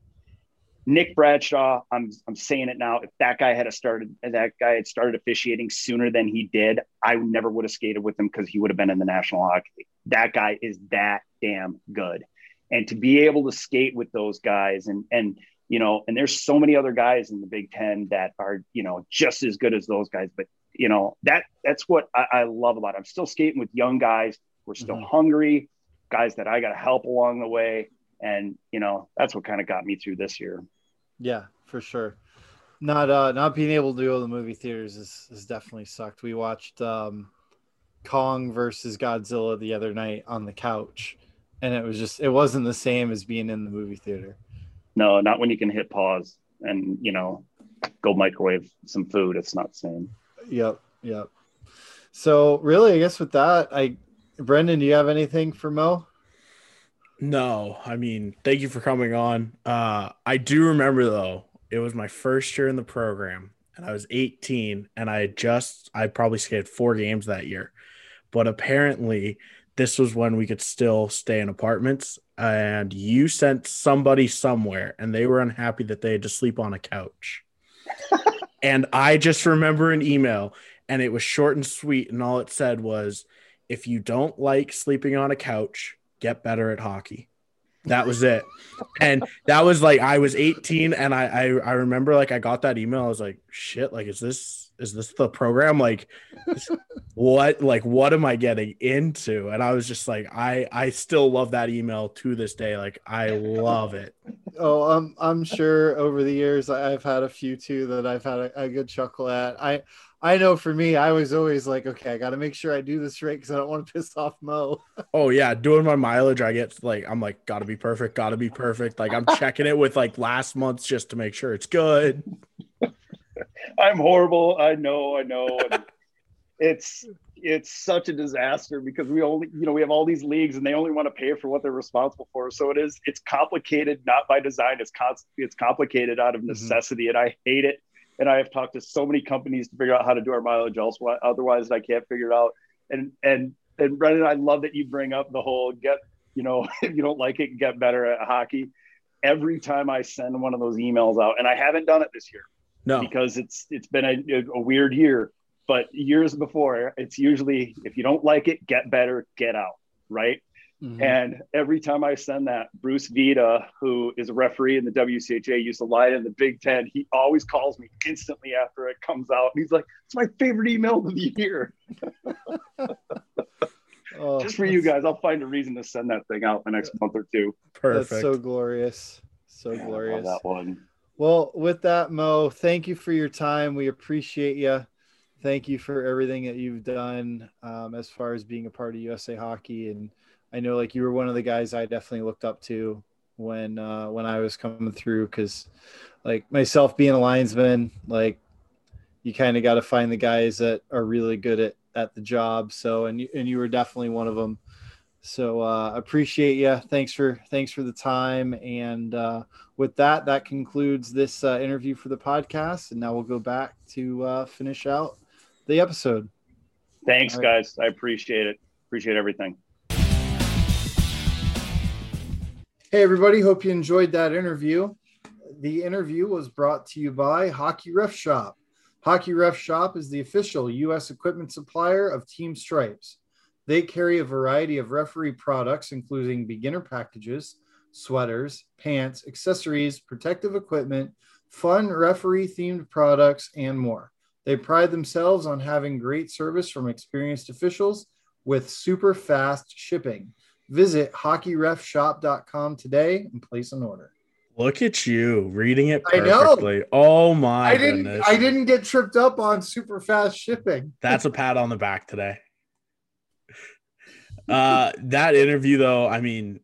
Nick Bradshaw, I'm I'm saying it now. If that guy had started, that guy had started officiating sooner than he did, I never would have skated with him because he would have been in the National Hockey League. That guy is that damn good, and to be able to skate with those guys, and and you know, and there's so many other guys in the Big Ten that are you know just as good as those guys, but you know that that's what I, I love about it. I'm still skating with young guys. We're still Mhm. hungry, guys that I got to help along the way, and you know that's what kind of got me through this year. Yeah, for sure. Not uh not being able to go to the movie theaters is, is definitely sucked. We watched um Kong versus Godzilla the other night on the couch and it was just it wasn't the same as being in the movie theater. No, not when you can hit pause and you know go microwave some food. It's not the same. Yep, yep. So really I guess with that, I Brendan, do you have anything for Mo? No, I mean, thank you for coming on. Uh, I do remember though, it was my first year in the program, and I was 18, and I had just I probably skated four games that year, but apparently this was when we could still stay in apartments. And you sent somebody somewhere, and they were unhappy that they had to sleep on a couch. (laughs) and I just remember an email, and it was short and sweet, and all it said was, "If you don't like sleeping on a couch, get better at hockey." That was it. And that was like I was 18 and I, I I remember like I got that email. I was like, shit, like is this is this the program? Like (laughs) what like what am I getting into? And I was just like, I I still love that email to this day. Like I love it. Oh, I'm I'm sure over the years I've had a few too that I've had a, a good chuckle at. I I know for me, I was always like, okay, I got to make sure I do this right because I don't want to piss off Mo. (laughs) Oh yeah, doing my mileage, I get like I'm like gotta be perfect, gotta be perfect. Like I'm checking it with like last month's just to make sure it's good. I'm horrible. I know. I know. And (laughs) it's it's such a disaster because we only you know we have all these leagues and they only want to pay for what they're responsible for. So it is it's complicated not by design. It's con- it's complicated out of mm-hmm. necessity, and I hate it. And I have talked to so many companies to figure out how to do our mileage elsewhere. Otherwise, I can't figure it out. And and and Brendan, I love that you bring up the whole get you know (laughs) if you don't like it, get better at hockey. Every time I send one of those emails out, and I haven't done it this year No, because it's it's been a, a weird year. But years before, it's usually if you don't like it, get better, get out, right? Mhm. And every time I send that, Bruce Vita, who is a referee in the WCHA, used to lie in the Big Ten. He always calls me instantly after it comes out. And he's like, "It's my favorite email of the year." (laughs) Oh, Just for you guys, I'll find a reason to send that thing out the next month or two. perfect. That's so glorious, so Yeah, I love glorious. that one. Well, with that, Mo, thank you for your time. We appreciate you. Thank you for everything that you've done um, as far as being a part of USA Hockey. And I know, like, you were one of the guys I definitely looked up to when uh, when I was coming through. Because, like, myself being a linesman, like, you kind of got to find the guys that are really good at at the job. So, and you, and you were definitely one of them. So, uh, appreciate you. Thanks for thanks for the time and. Uh, with that, that concludes this uh, interview for the podcast. And now we'll go back to uh, finish out the episode. Thanks, All right. guys. I appreciate it. Appreciate everything. Hey, everybody. Hope you enjoyed that interview. The interview was brought to you by Hockey Ref Shop. Hockey Ref Shop is the official U.S. equipment supplier of Team Stripes. They carry a variety of referee products, including beginner packages, sweaters, pants, accessories, protective equipment, fun referee themed products, and more. They pride themselves on having great service from experienced officials with super fast shipping. Visit hockeyrefshop.com today and place an order. Look at you reading it perfectly. Oh my I didn't goodness. I didn't get tripped up on super fast shipping. That's a pat on the back today. Uh that interview though, I mean,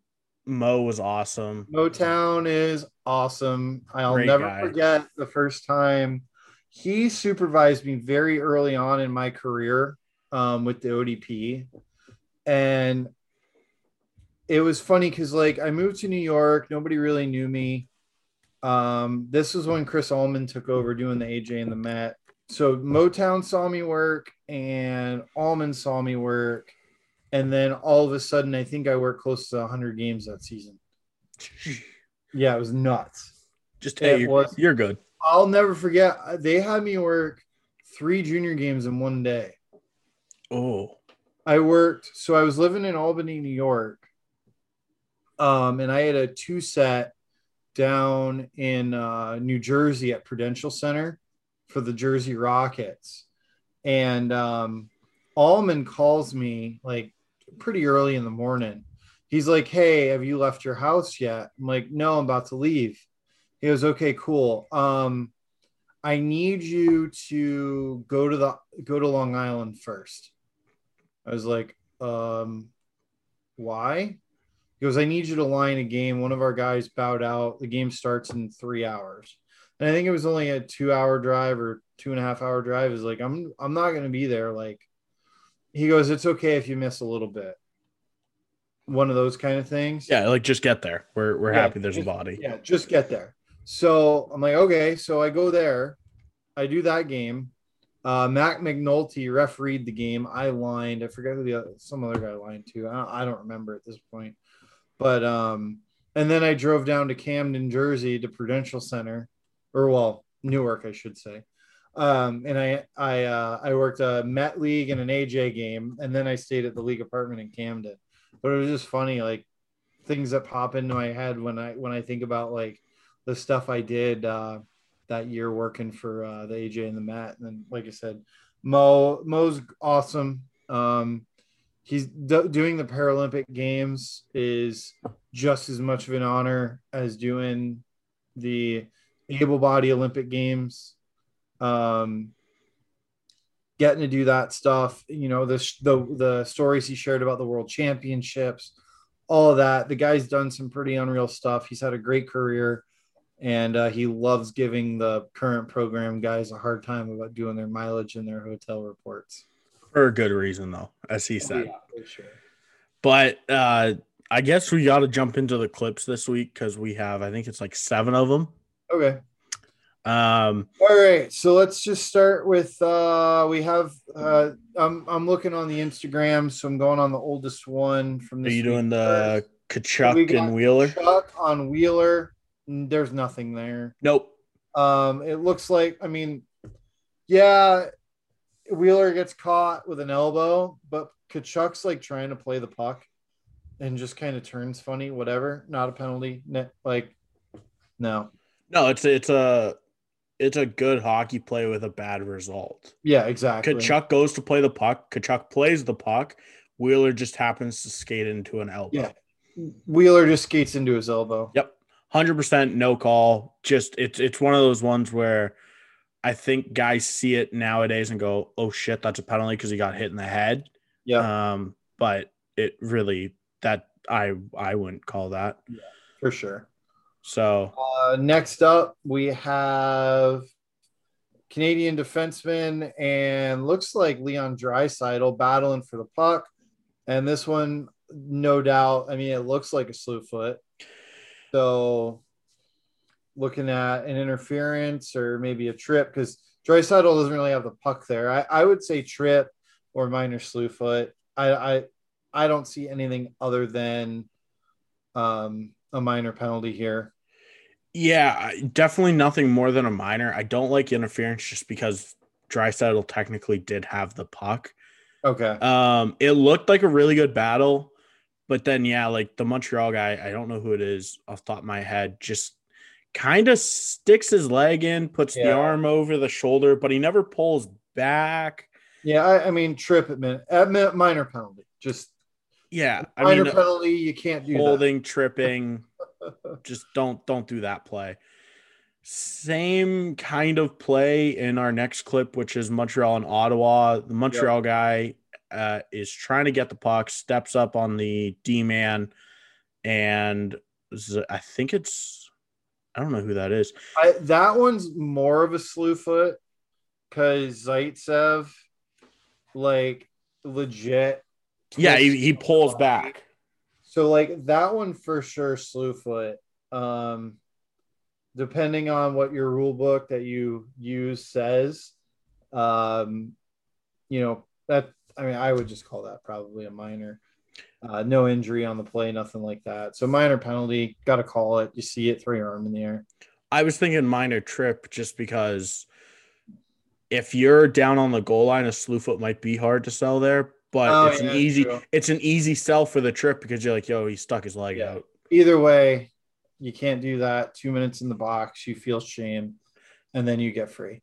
Mo was awesome. Motown is awesome. I'll Great never guy. forget the first time he supervised me very early on in my career um, with the ODP. And it was funny because, like, I moved to New York, nobody really knew me. Um, this was when Chris Allman took over doing the AJ and the Met. So Motown saw me work and Allman saw me work. And then all of a sudden, I think I worked close to 100 games that season. Yeah, it was nuts. Just hey, you're, was- you're good. I'll never forget. They had me work three junior games in one day. Oh, I worked, so I was living in Albany, New York. Um, and I had a two set down in uh, New Jersey at Prudential Center for the Jersey Rockets. And um, Allman calls me like pretty early in the morning. He's like, Hey, have you left your house yet? I'm like, No, I'm about to leave. He goes, Okay, cool. Um, I need you to go to the go to Long Island first. I was like, um, why? He goes, I need you to line a game. One of our guys bowed out. The game starts in three hours. And I think it was only a two hour drive or two and a half hour drive. Is like, I'm I'm not gonna be there. Like he goes, It's okay if you miss a little bit. One of those kind of things. yeah, like just get there. We're we're Yeah, happy there's a body. Yeah, just get there. So I'm like, okay. So I go there. I do that game. Uh, Matt McNulty refereed the game. I lined. I forget who the other, some other guy lined to. I don't, I don't remember at this point. But um, and then I drove down to Camden, Jersey, to Prudential Center, or well, Newark, I should say. Um, and I I uh, I worked a Met League and an AJ game, and then I stayed at the league apartment in Camden. But it was just funny, like things that pop into my head when I when I think about like the stuff I did uh, that year working for uh, the AJ and the Met. And then, like I said, Mo Mo's awesome. Um, he's do- doing the Paralympic Games is just as much of an honor as doing the able body Olympic Games. Um, getting to do that stuff, you know, the the the stories he shared about the World Championships, all of that. The guy's done some pretty unreal stuff. He's had a great career, and uh, he loves giving the current program guys a hard time about doing their mileage and their hotel reports. For a good reason though, as he said. Yeah, sure. But uh I guess we got to jump into the clips this week because we have, I think it's like seven of them. Okay. Um, All right, so let's just start with uh we have uh I'm I'm looking on the Instagram, so I'm going on the oldest one from are you doing the. Tkachuk and Wheeler? Chuck on Wheeler. There's nothing there. Nope. Um it looks like I mean yeah, Wheeler gets caught with an elbow, but Tkachuk's like trying to play the puck and just kind of turns funny, whatever. Not a penalty. Like no. No, it's it's a it's a good hockey play with a bad result. Yeah, exactly. Tkachuk goes to play the puck. Tkachuk plays the puck. Wheeler just happens to skate into an elbow. Yeah. Wheeler just skates into his elbow. Yep. Hundred percent no call. Just it's it's one of those ones where I think guys see it nowadays and go, "Oh shit, that's a penalty because he got hit in the head." Yeah, Um, but it really that I I wouldn't call that. for sure. So Uh, next up, we have Canadian defenseman and looks like Leon Draisaitl battling for the puck. And this one, no doubt, I mean, it looks like a slew foot. So looking at an interference or maybe a trip because Draisaitl doesn't really have the puck there. I, I would say trip or minor slew foot. I, I I don't see anything other than um, a minor penalty here. Yeah, definitely nothing more than a minor. I don't like interference just because Draisaitl technically did have the puck. Okay. Um, it looked like a really good battle, but then yeah, like the Montreal guy, I don't know who it is off the top of my head, just kind of sticks his leg in, puts the arm over the shoulder, but he never pulls back. Yeah, I, I mean trip at, min- at minor penalty. Just Yeah, I minor mean penalty. You can't do holding, tripping, (laughs) just don't don't do that play. Same kind of play in our next clip, which is Montreal and Ottawa. The Montreal guy uh, is trying to get the puck, steps up on the D man, and I think it's I don't know who that is. that. I, that one's more of a slew foot because Zaitsev, like legit. Yeah, he, he pulls back. So like that one for sure, slew foot. Um, depending on what your rule book that you use says, um, you know that. I mean, I would just call that probably a minor. Uh, no injury on the play, nothing like that. So minor penalty, got to call it. You see it, throw your arm in the air. I was thinking minor trip just because if you're down on the goal line, a slew foot might be hard to sell there, but Oh, it's yeah, an easy true. it's an easy sell for the trip because you're like, yo, he stuck his leg Yeah. out. Either way, you can't do that. Two minutes in the box, you feel shame, and then you get free.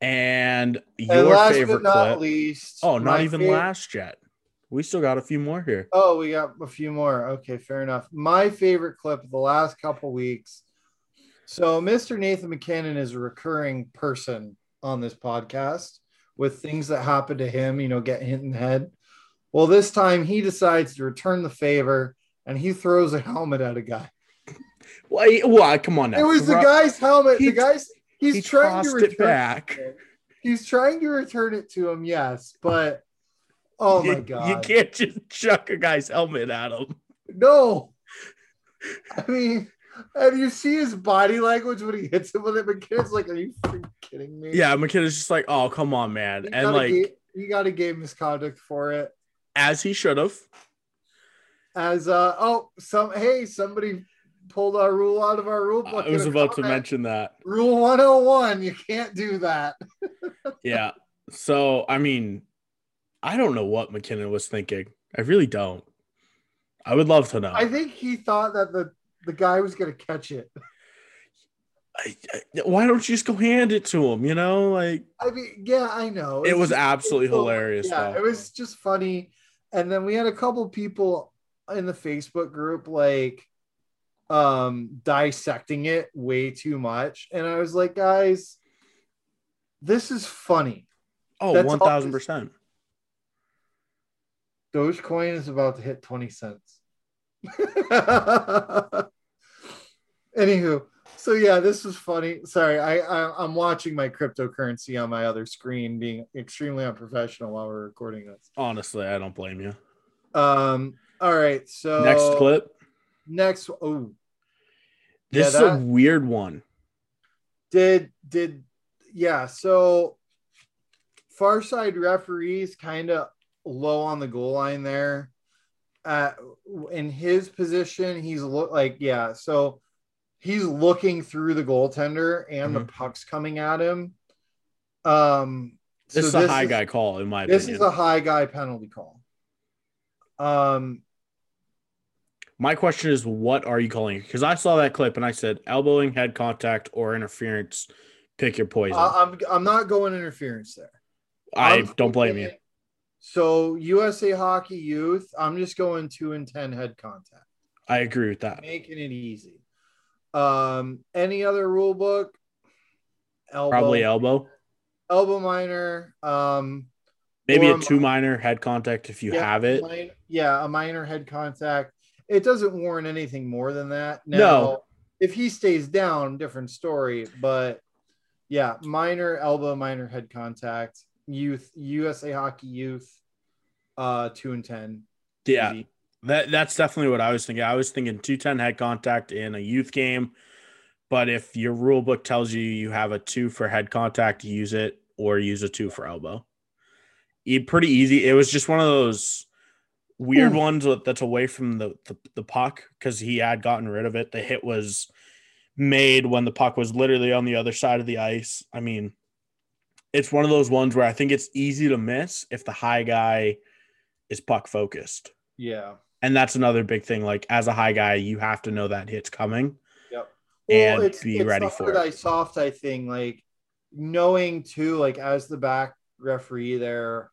And And your last favorite but not clip. least, oh, not even last yet. We still got a few more here. Oh, we got a few more. Okay, fair enough. My favorite clip of the last couple weeks. So, Mr. Nathan MacKinnon is a recurring person on this podcast with things that happen to him, you know, get hit in the head. Well, this time he decides to return the favor and he throws a helmet at a guy. Why? Why? Come on now. It was the guy's helmet. He- the guy's he's he trying to return it back. He's trying to return it to him, yes, but oh my god. You can't just (laughs) chuck a guy's helmet at him. No. I mean, and you see his body language when he hits him with it. MacKinnon's like, "Are you kidding me?" Yeah, MacKinnon is just like, oh, come on, man. he And like, ga- he got a game misconduct for it. as he should have. As uh, oh, some hey, somebody pulled our rule out of our rule book. I was about to mention that. rule 101. You can't do that. (laughs) Yeah. So, I mean, I don't know what MacKinnon was thinking. I really don't. I would love to know. I think he thought that the the guy was gonna catch it. (laughs) I- I- why don't you just go hand it to him? You know, like I mean, yeah, I know. it It's was absolutely people- hilarious. Yeah, though. it was just funny. And then we had a couple people in the Facebook group like um dissecting it way too much. And I was like, guys, this is funny. Oh, that's one thousand percent. Dogecoin is about to hit 20 cents. (laughs) Anywho, so yeah, this was funny. Sorry, I, I I'm watching my cryptocurrency on my other screen, being extremely unprofessional while we're recording this. Honestly, I don't blame you. Um, all right, so Next clip. Next, oh, This Yeah, is a weird one. did did yeah so far side referees kind of low on the goal line there uh in his position he's look like yeah so he's looking through the goaltender and the Mhm. puck's coming at him um This so is a high guy call, in my this opinion. is a high guy penalty call um My question is, what are you calling? Because I saw that clip and I said elbowing, head contact, or interference. Pick your poison. I, i'm i'm not going interference there I I'm don't blame you. So USA Hockey Youth, I'm just going two and ten head contact, I agree with that. making it easy. Um, any other rule book? Elbow, Probably elbow. elbow minor. Um, Maybe a two minor head contact if you yeah, have it. min- yeah, a minor head contact. It doesn't warrant anything more than that. Now, No. if he stays down, different story. But yeah, minor elbow, minor head contact. Youth, USA Hockey Youth, uh, two and ten. Yeah, Easy. that that's definitely what I was thinking. I was thinking two ten head contact in a youth game, but if your rule book tells you you have a two for head contact, use it or use a two for elbow. E- pretty easy. It was just one of those weird Hmm. ones that's away from the the, the puck because he had gotten rid of it. The hit was made when the puck was literally on the other side of the ice. I mean, it's one of those ones where I think it's easy to miss if the high guy is puck focused. Yeah. And that's another big thing. Like as a high guy, you have to know that hit's coming. Yep. And be ready the for hard it. eye, soft eye thing, like knowing too, like as the back referee there,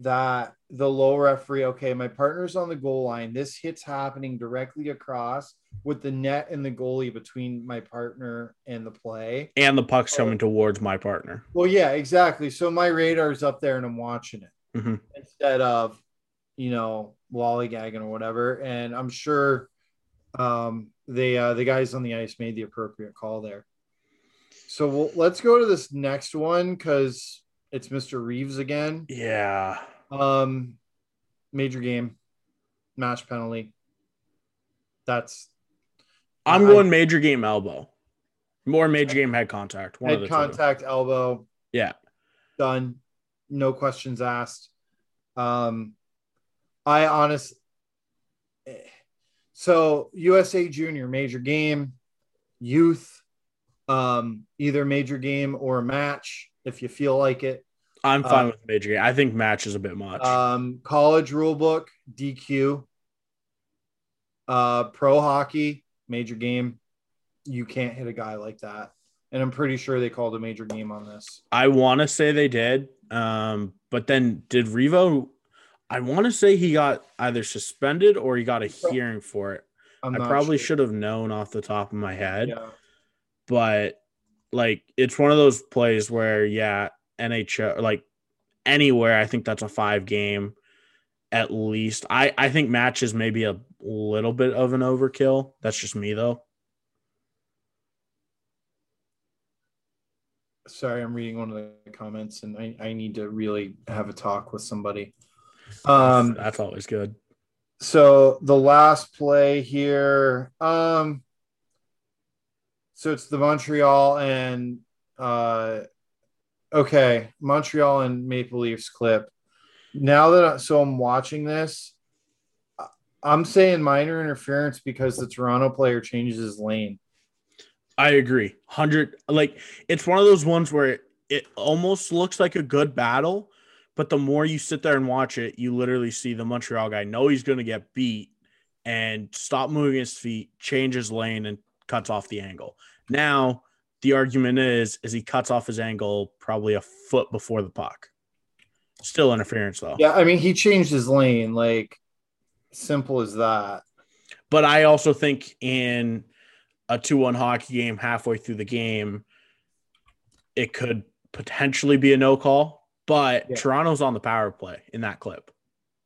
that the low referee, okay, my partner's on the goal line. This hit's happening directly across with the net and the goalie between my partner and the play. And the puck's coming towards my partner. Well, yeah, exactly. So my radar's up there and I'm watching it Mhm. instead of, you know, lollygagging or whatever. And I'm sure um, they uh, the guys on the ice made the appropriate call there. So we'll, let's go to this next one because it's Mr. Reaves again. Yeah. Um, major game, match penalty. That's I'm I- going major game elbow. More major game head contact. One of head the contact, elbow. Yeah. done. No questions asked. Um, I honest. So USA Junior major game, youth, um, either major game or match if you feel like it. I'm fine uh, with major game. I think match is a bit much. Um, college rule book, DQ. Uh, pro hockey, major game. You can't hit a guy like that. And I'm pretty sure they called a major game on this. I want to say they did. Um, but then did Revo? I want to say he got either suspended or he got a hearing for it. I probably sure. should have known off the top of my head, Yeah. but like it's one of those plays where yeah, NHL like anywhere I think that's a five game at least. I I think matches maybe a little bit of an overkill. That's just me though. sorry i'm reading one of the comments and i, I need to really have a talk with somebody um that's always good. so the last play here um so it's the montreal and uh okay montreal and maple leafs clip now that I, so i'm watching this i'm saying minor interference because the toronto player changes his lane I agree. 100 like it's one of those ones where it, it almost looks like a good battle, but the more you sit there and watch it, you literally see the Montreal guy know he's going to get beat and stop moving his feet, change his lane and cuts off the angle. Now, the argument is is he cuts off his angle probably a foot before the puck. Still interference though. yeah i mean he changed his lane like simple as that But I also think in a 2 1 hockey game halfway through the game, it could potentially be a no call. But Yeah. Toronto's on the power play in that clip.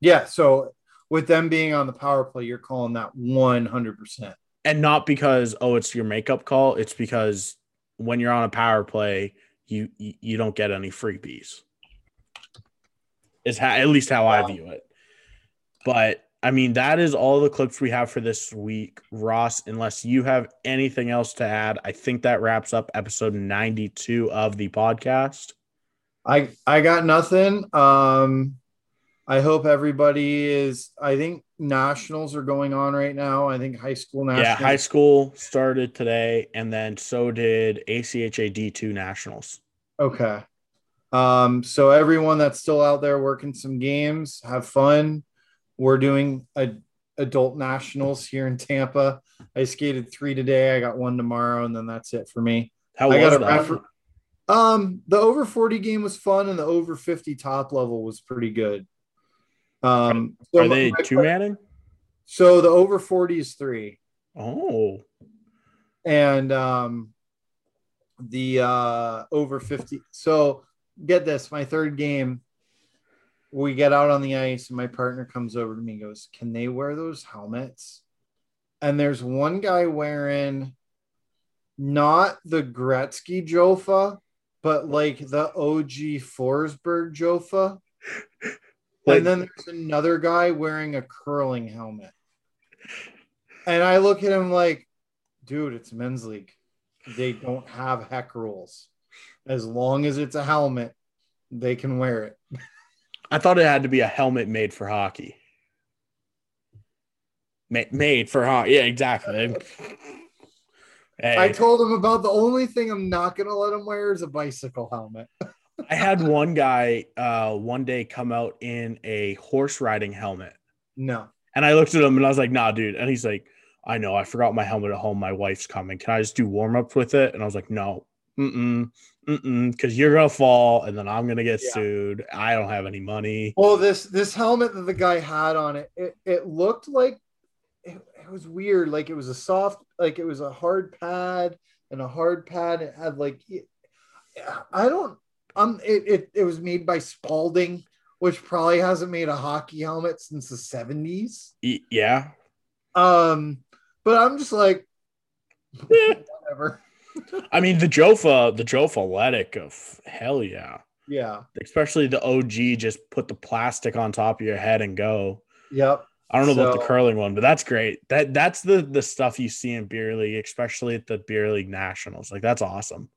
Yeah, so with them being on the power play, you're calling that 100%. And not because, oh, it's your makeup call. It's because when you're on a power play, you, you don't get any freebies. Is how, at least how I view it. But I mean, that is all the clips we have for this week. Ross, unless you have anything else to add, I think that wraps up episode 92 of the podcast. I I got nothing. Um I hope everybody is I think nationals are going on right now. I think high school nationals. Yeah, high school started today, and then so did ACHA D2 Nationals. Okay. Um, so everyone that's still out there working some games, have fun. We're doing a adult nationals here in Tampa. I skated three today. I got one tomorrow, and then that's it for me. How I was got a that? refer- Um, the over 40 game was fun, and the over 50 top level was pretty good. Um, so Are they my- two manning? So the over 40 is three, Oh, and um, the uh over 50. So get this, my third game, we get out on the ice, and my partner comes over to me, and goes, "Can they wear those helmets?" And there's one guy wearing not the Gretzky Jofa, but like the OG Forsberg Jofa. Like- and then there's another guy wearing a curling helmet. And I look at him like, dude, it's men's league. They don't have HECC rules. As long as it's a helmet, they can wear it. I thought it had to be a helmet made for hockey. Ma- made for hockey. Yeah, exactly. Hey, I told him about the only thing I'm not gonna let him wear is a bicycle helmet. (laughs) I had one guy uh one day come out in a horse riding helmet. No. And I looked at him and I was like, nah, dude. And he's like, I know, I forgot my helmet at home. My wife's coming. Can I just do warm ups with it? And I was like, no, mm-mm, mm-mm, because you're gonna fall and then I'm gonna get Yeah. sued. I don't have any money. Well, this this helmet that the guy had on it, it, it looked like it, it was weird. Like it was a soft, like it was a hard pad and a hard pad. It had like I don't um it, it, it was made by Spalding, which probably hasn't made a hockey helmet since the 70s. Yeah. Um, but I'm just like (laughs) whatever. I mean the Jofa, the Jofa Athletic of hell yeah. Yeah. Especially the OG, just put the plastic on top of your head and go. Yep. I don't know about the curling one, but that's great. That that's the the stuff you see in beer league, especially at the beer league nationals. Like that's awesome.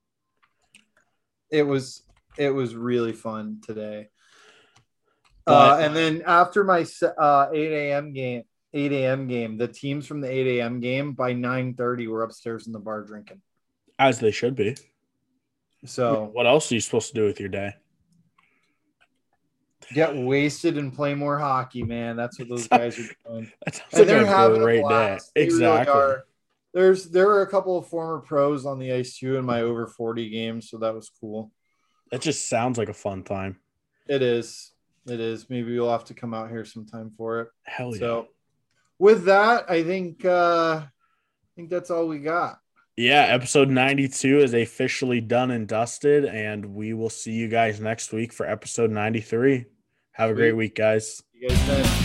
it was it was really fun today. But- uh, and then after my uh, 8 a.m. game, 8 a.m. game, the teams from the 8 a.m. game by 9:30 were upstairs in the bar drinking. As they should be. So What else are you supposed to do with your day? get wasted and play more hockey, man. That's what those (laughs) guys are doing. That sounds And like they're a having great a day. really Exactly. are. There's there were a couple of former pros on the ice too in my over 40 games, so that was cool. That just sounds like a fun time. It is. It is. Maybe we'll have to come out here sometime for it. Hell yeah. So with that, I think uh I think that's all we got. Yeah, episode 92 is officially done and dusted, and we will see you guys next week for episode 93. Have a great week, guys. You guys then.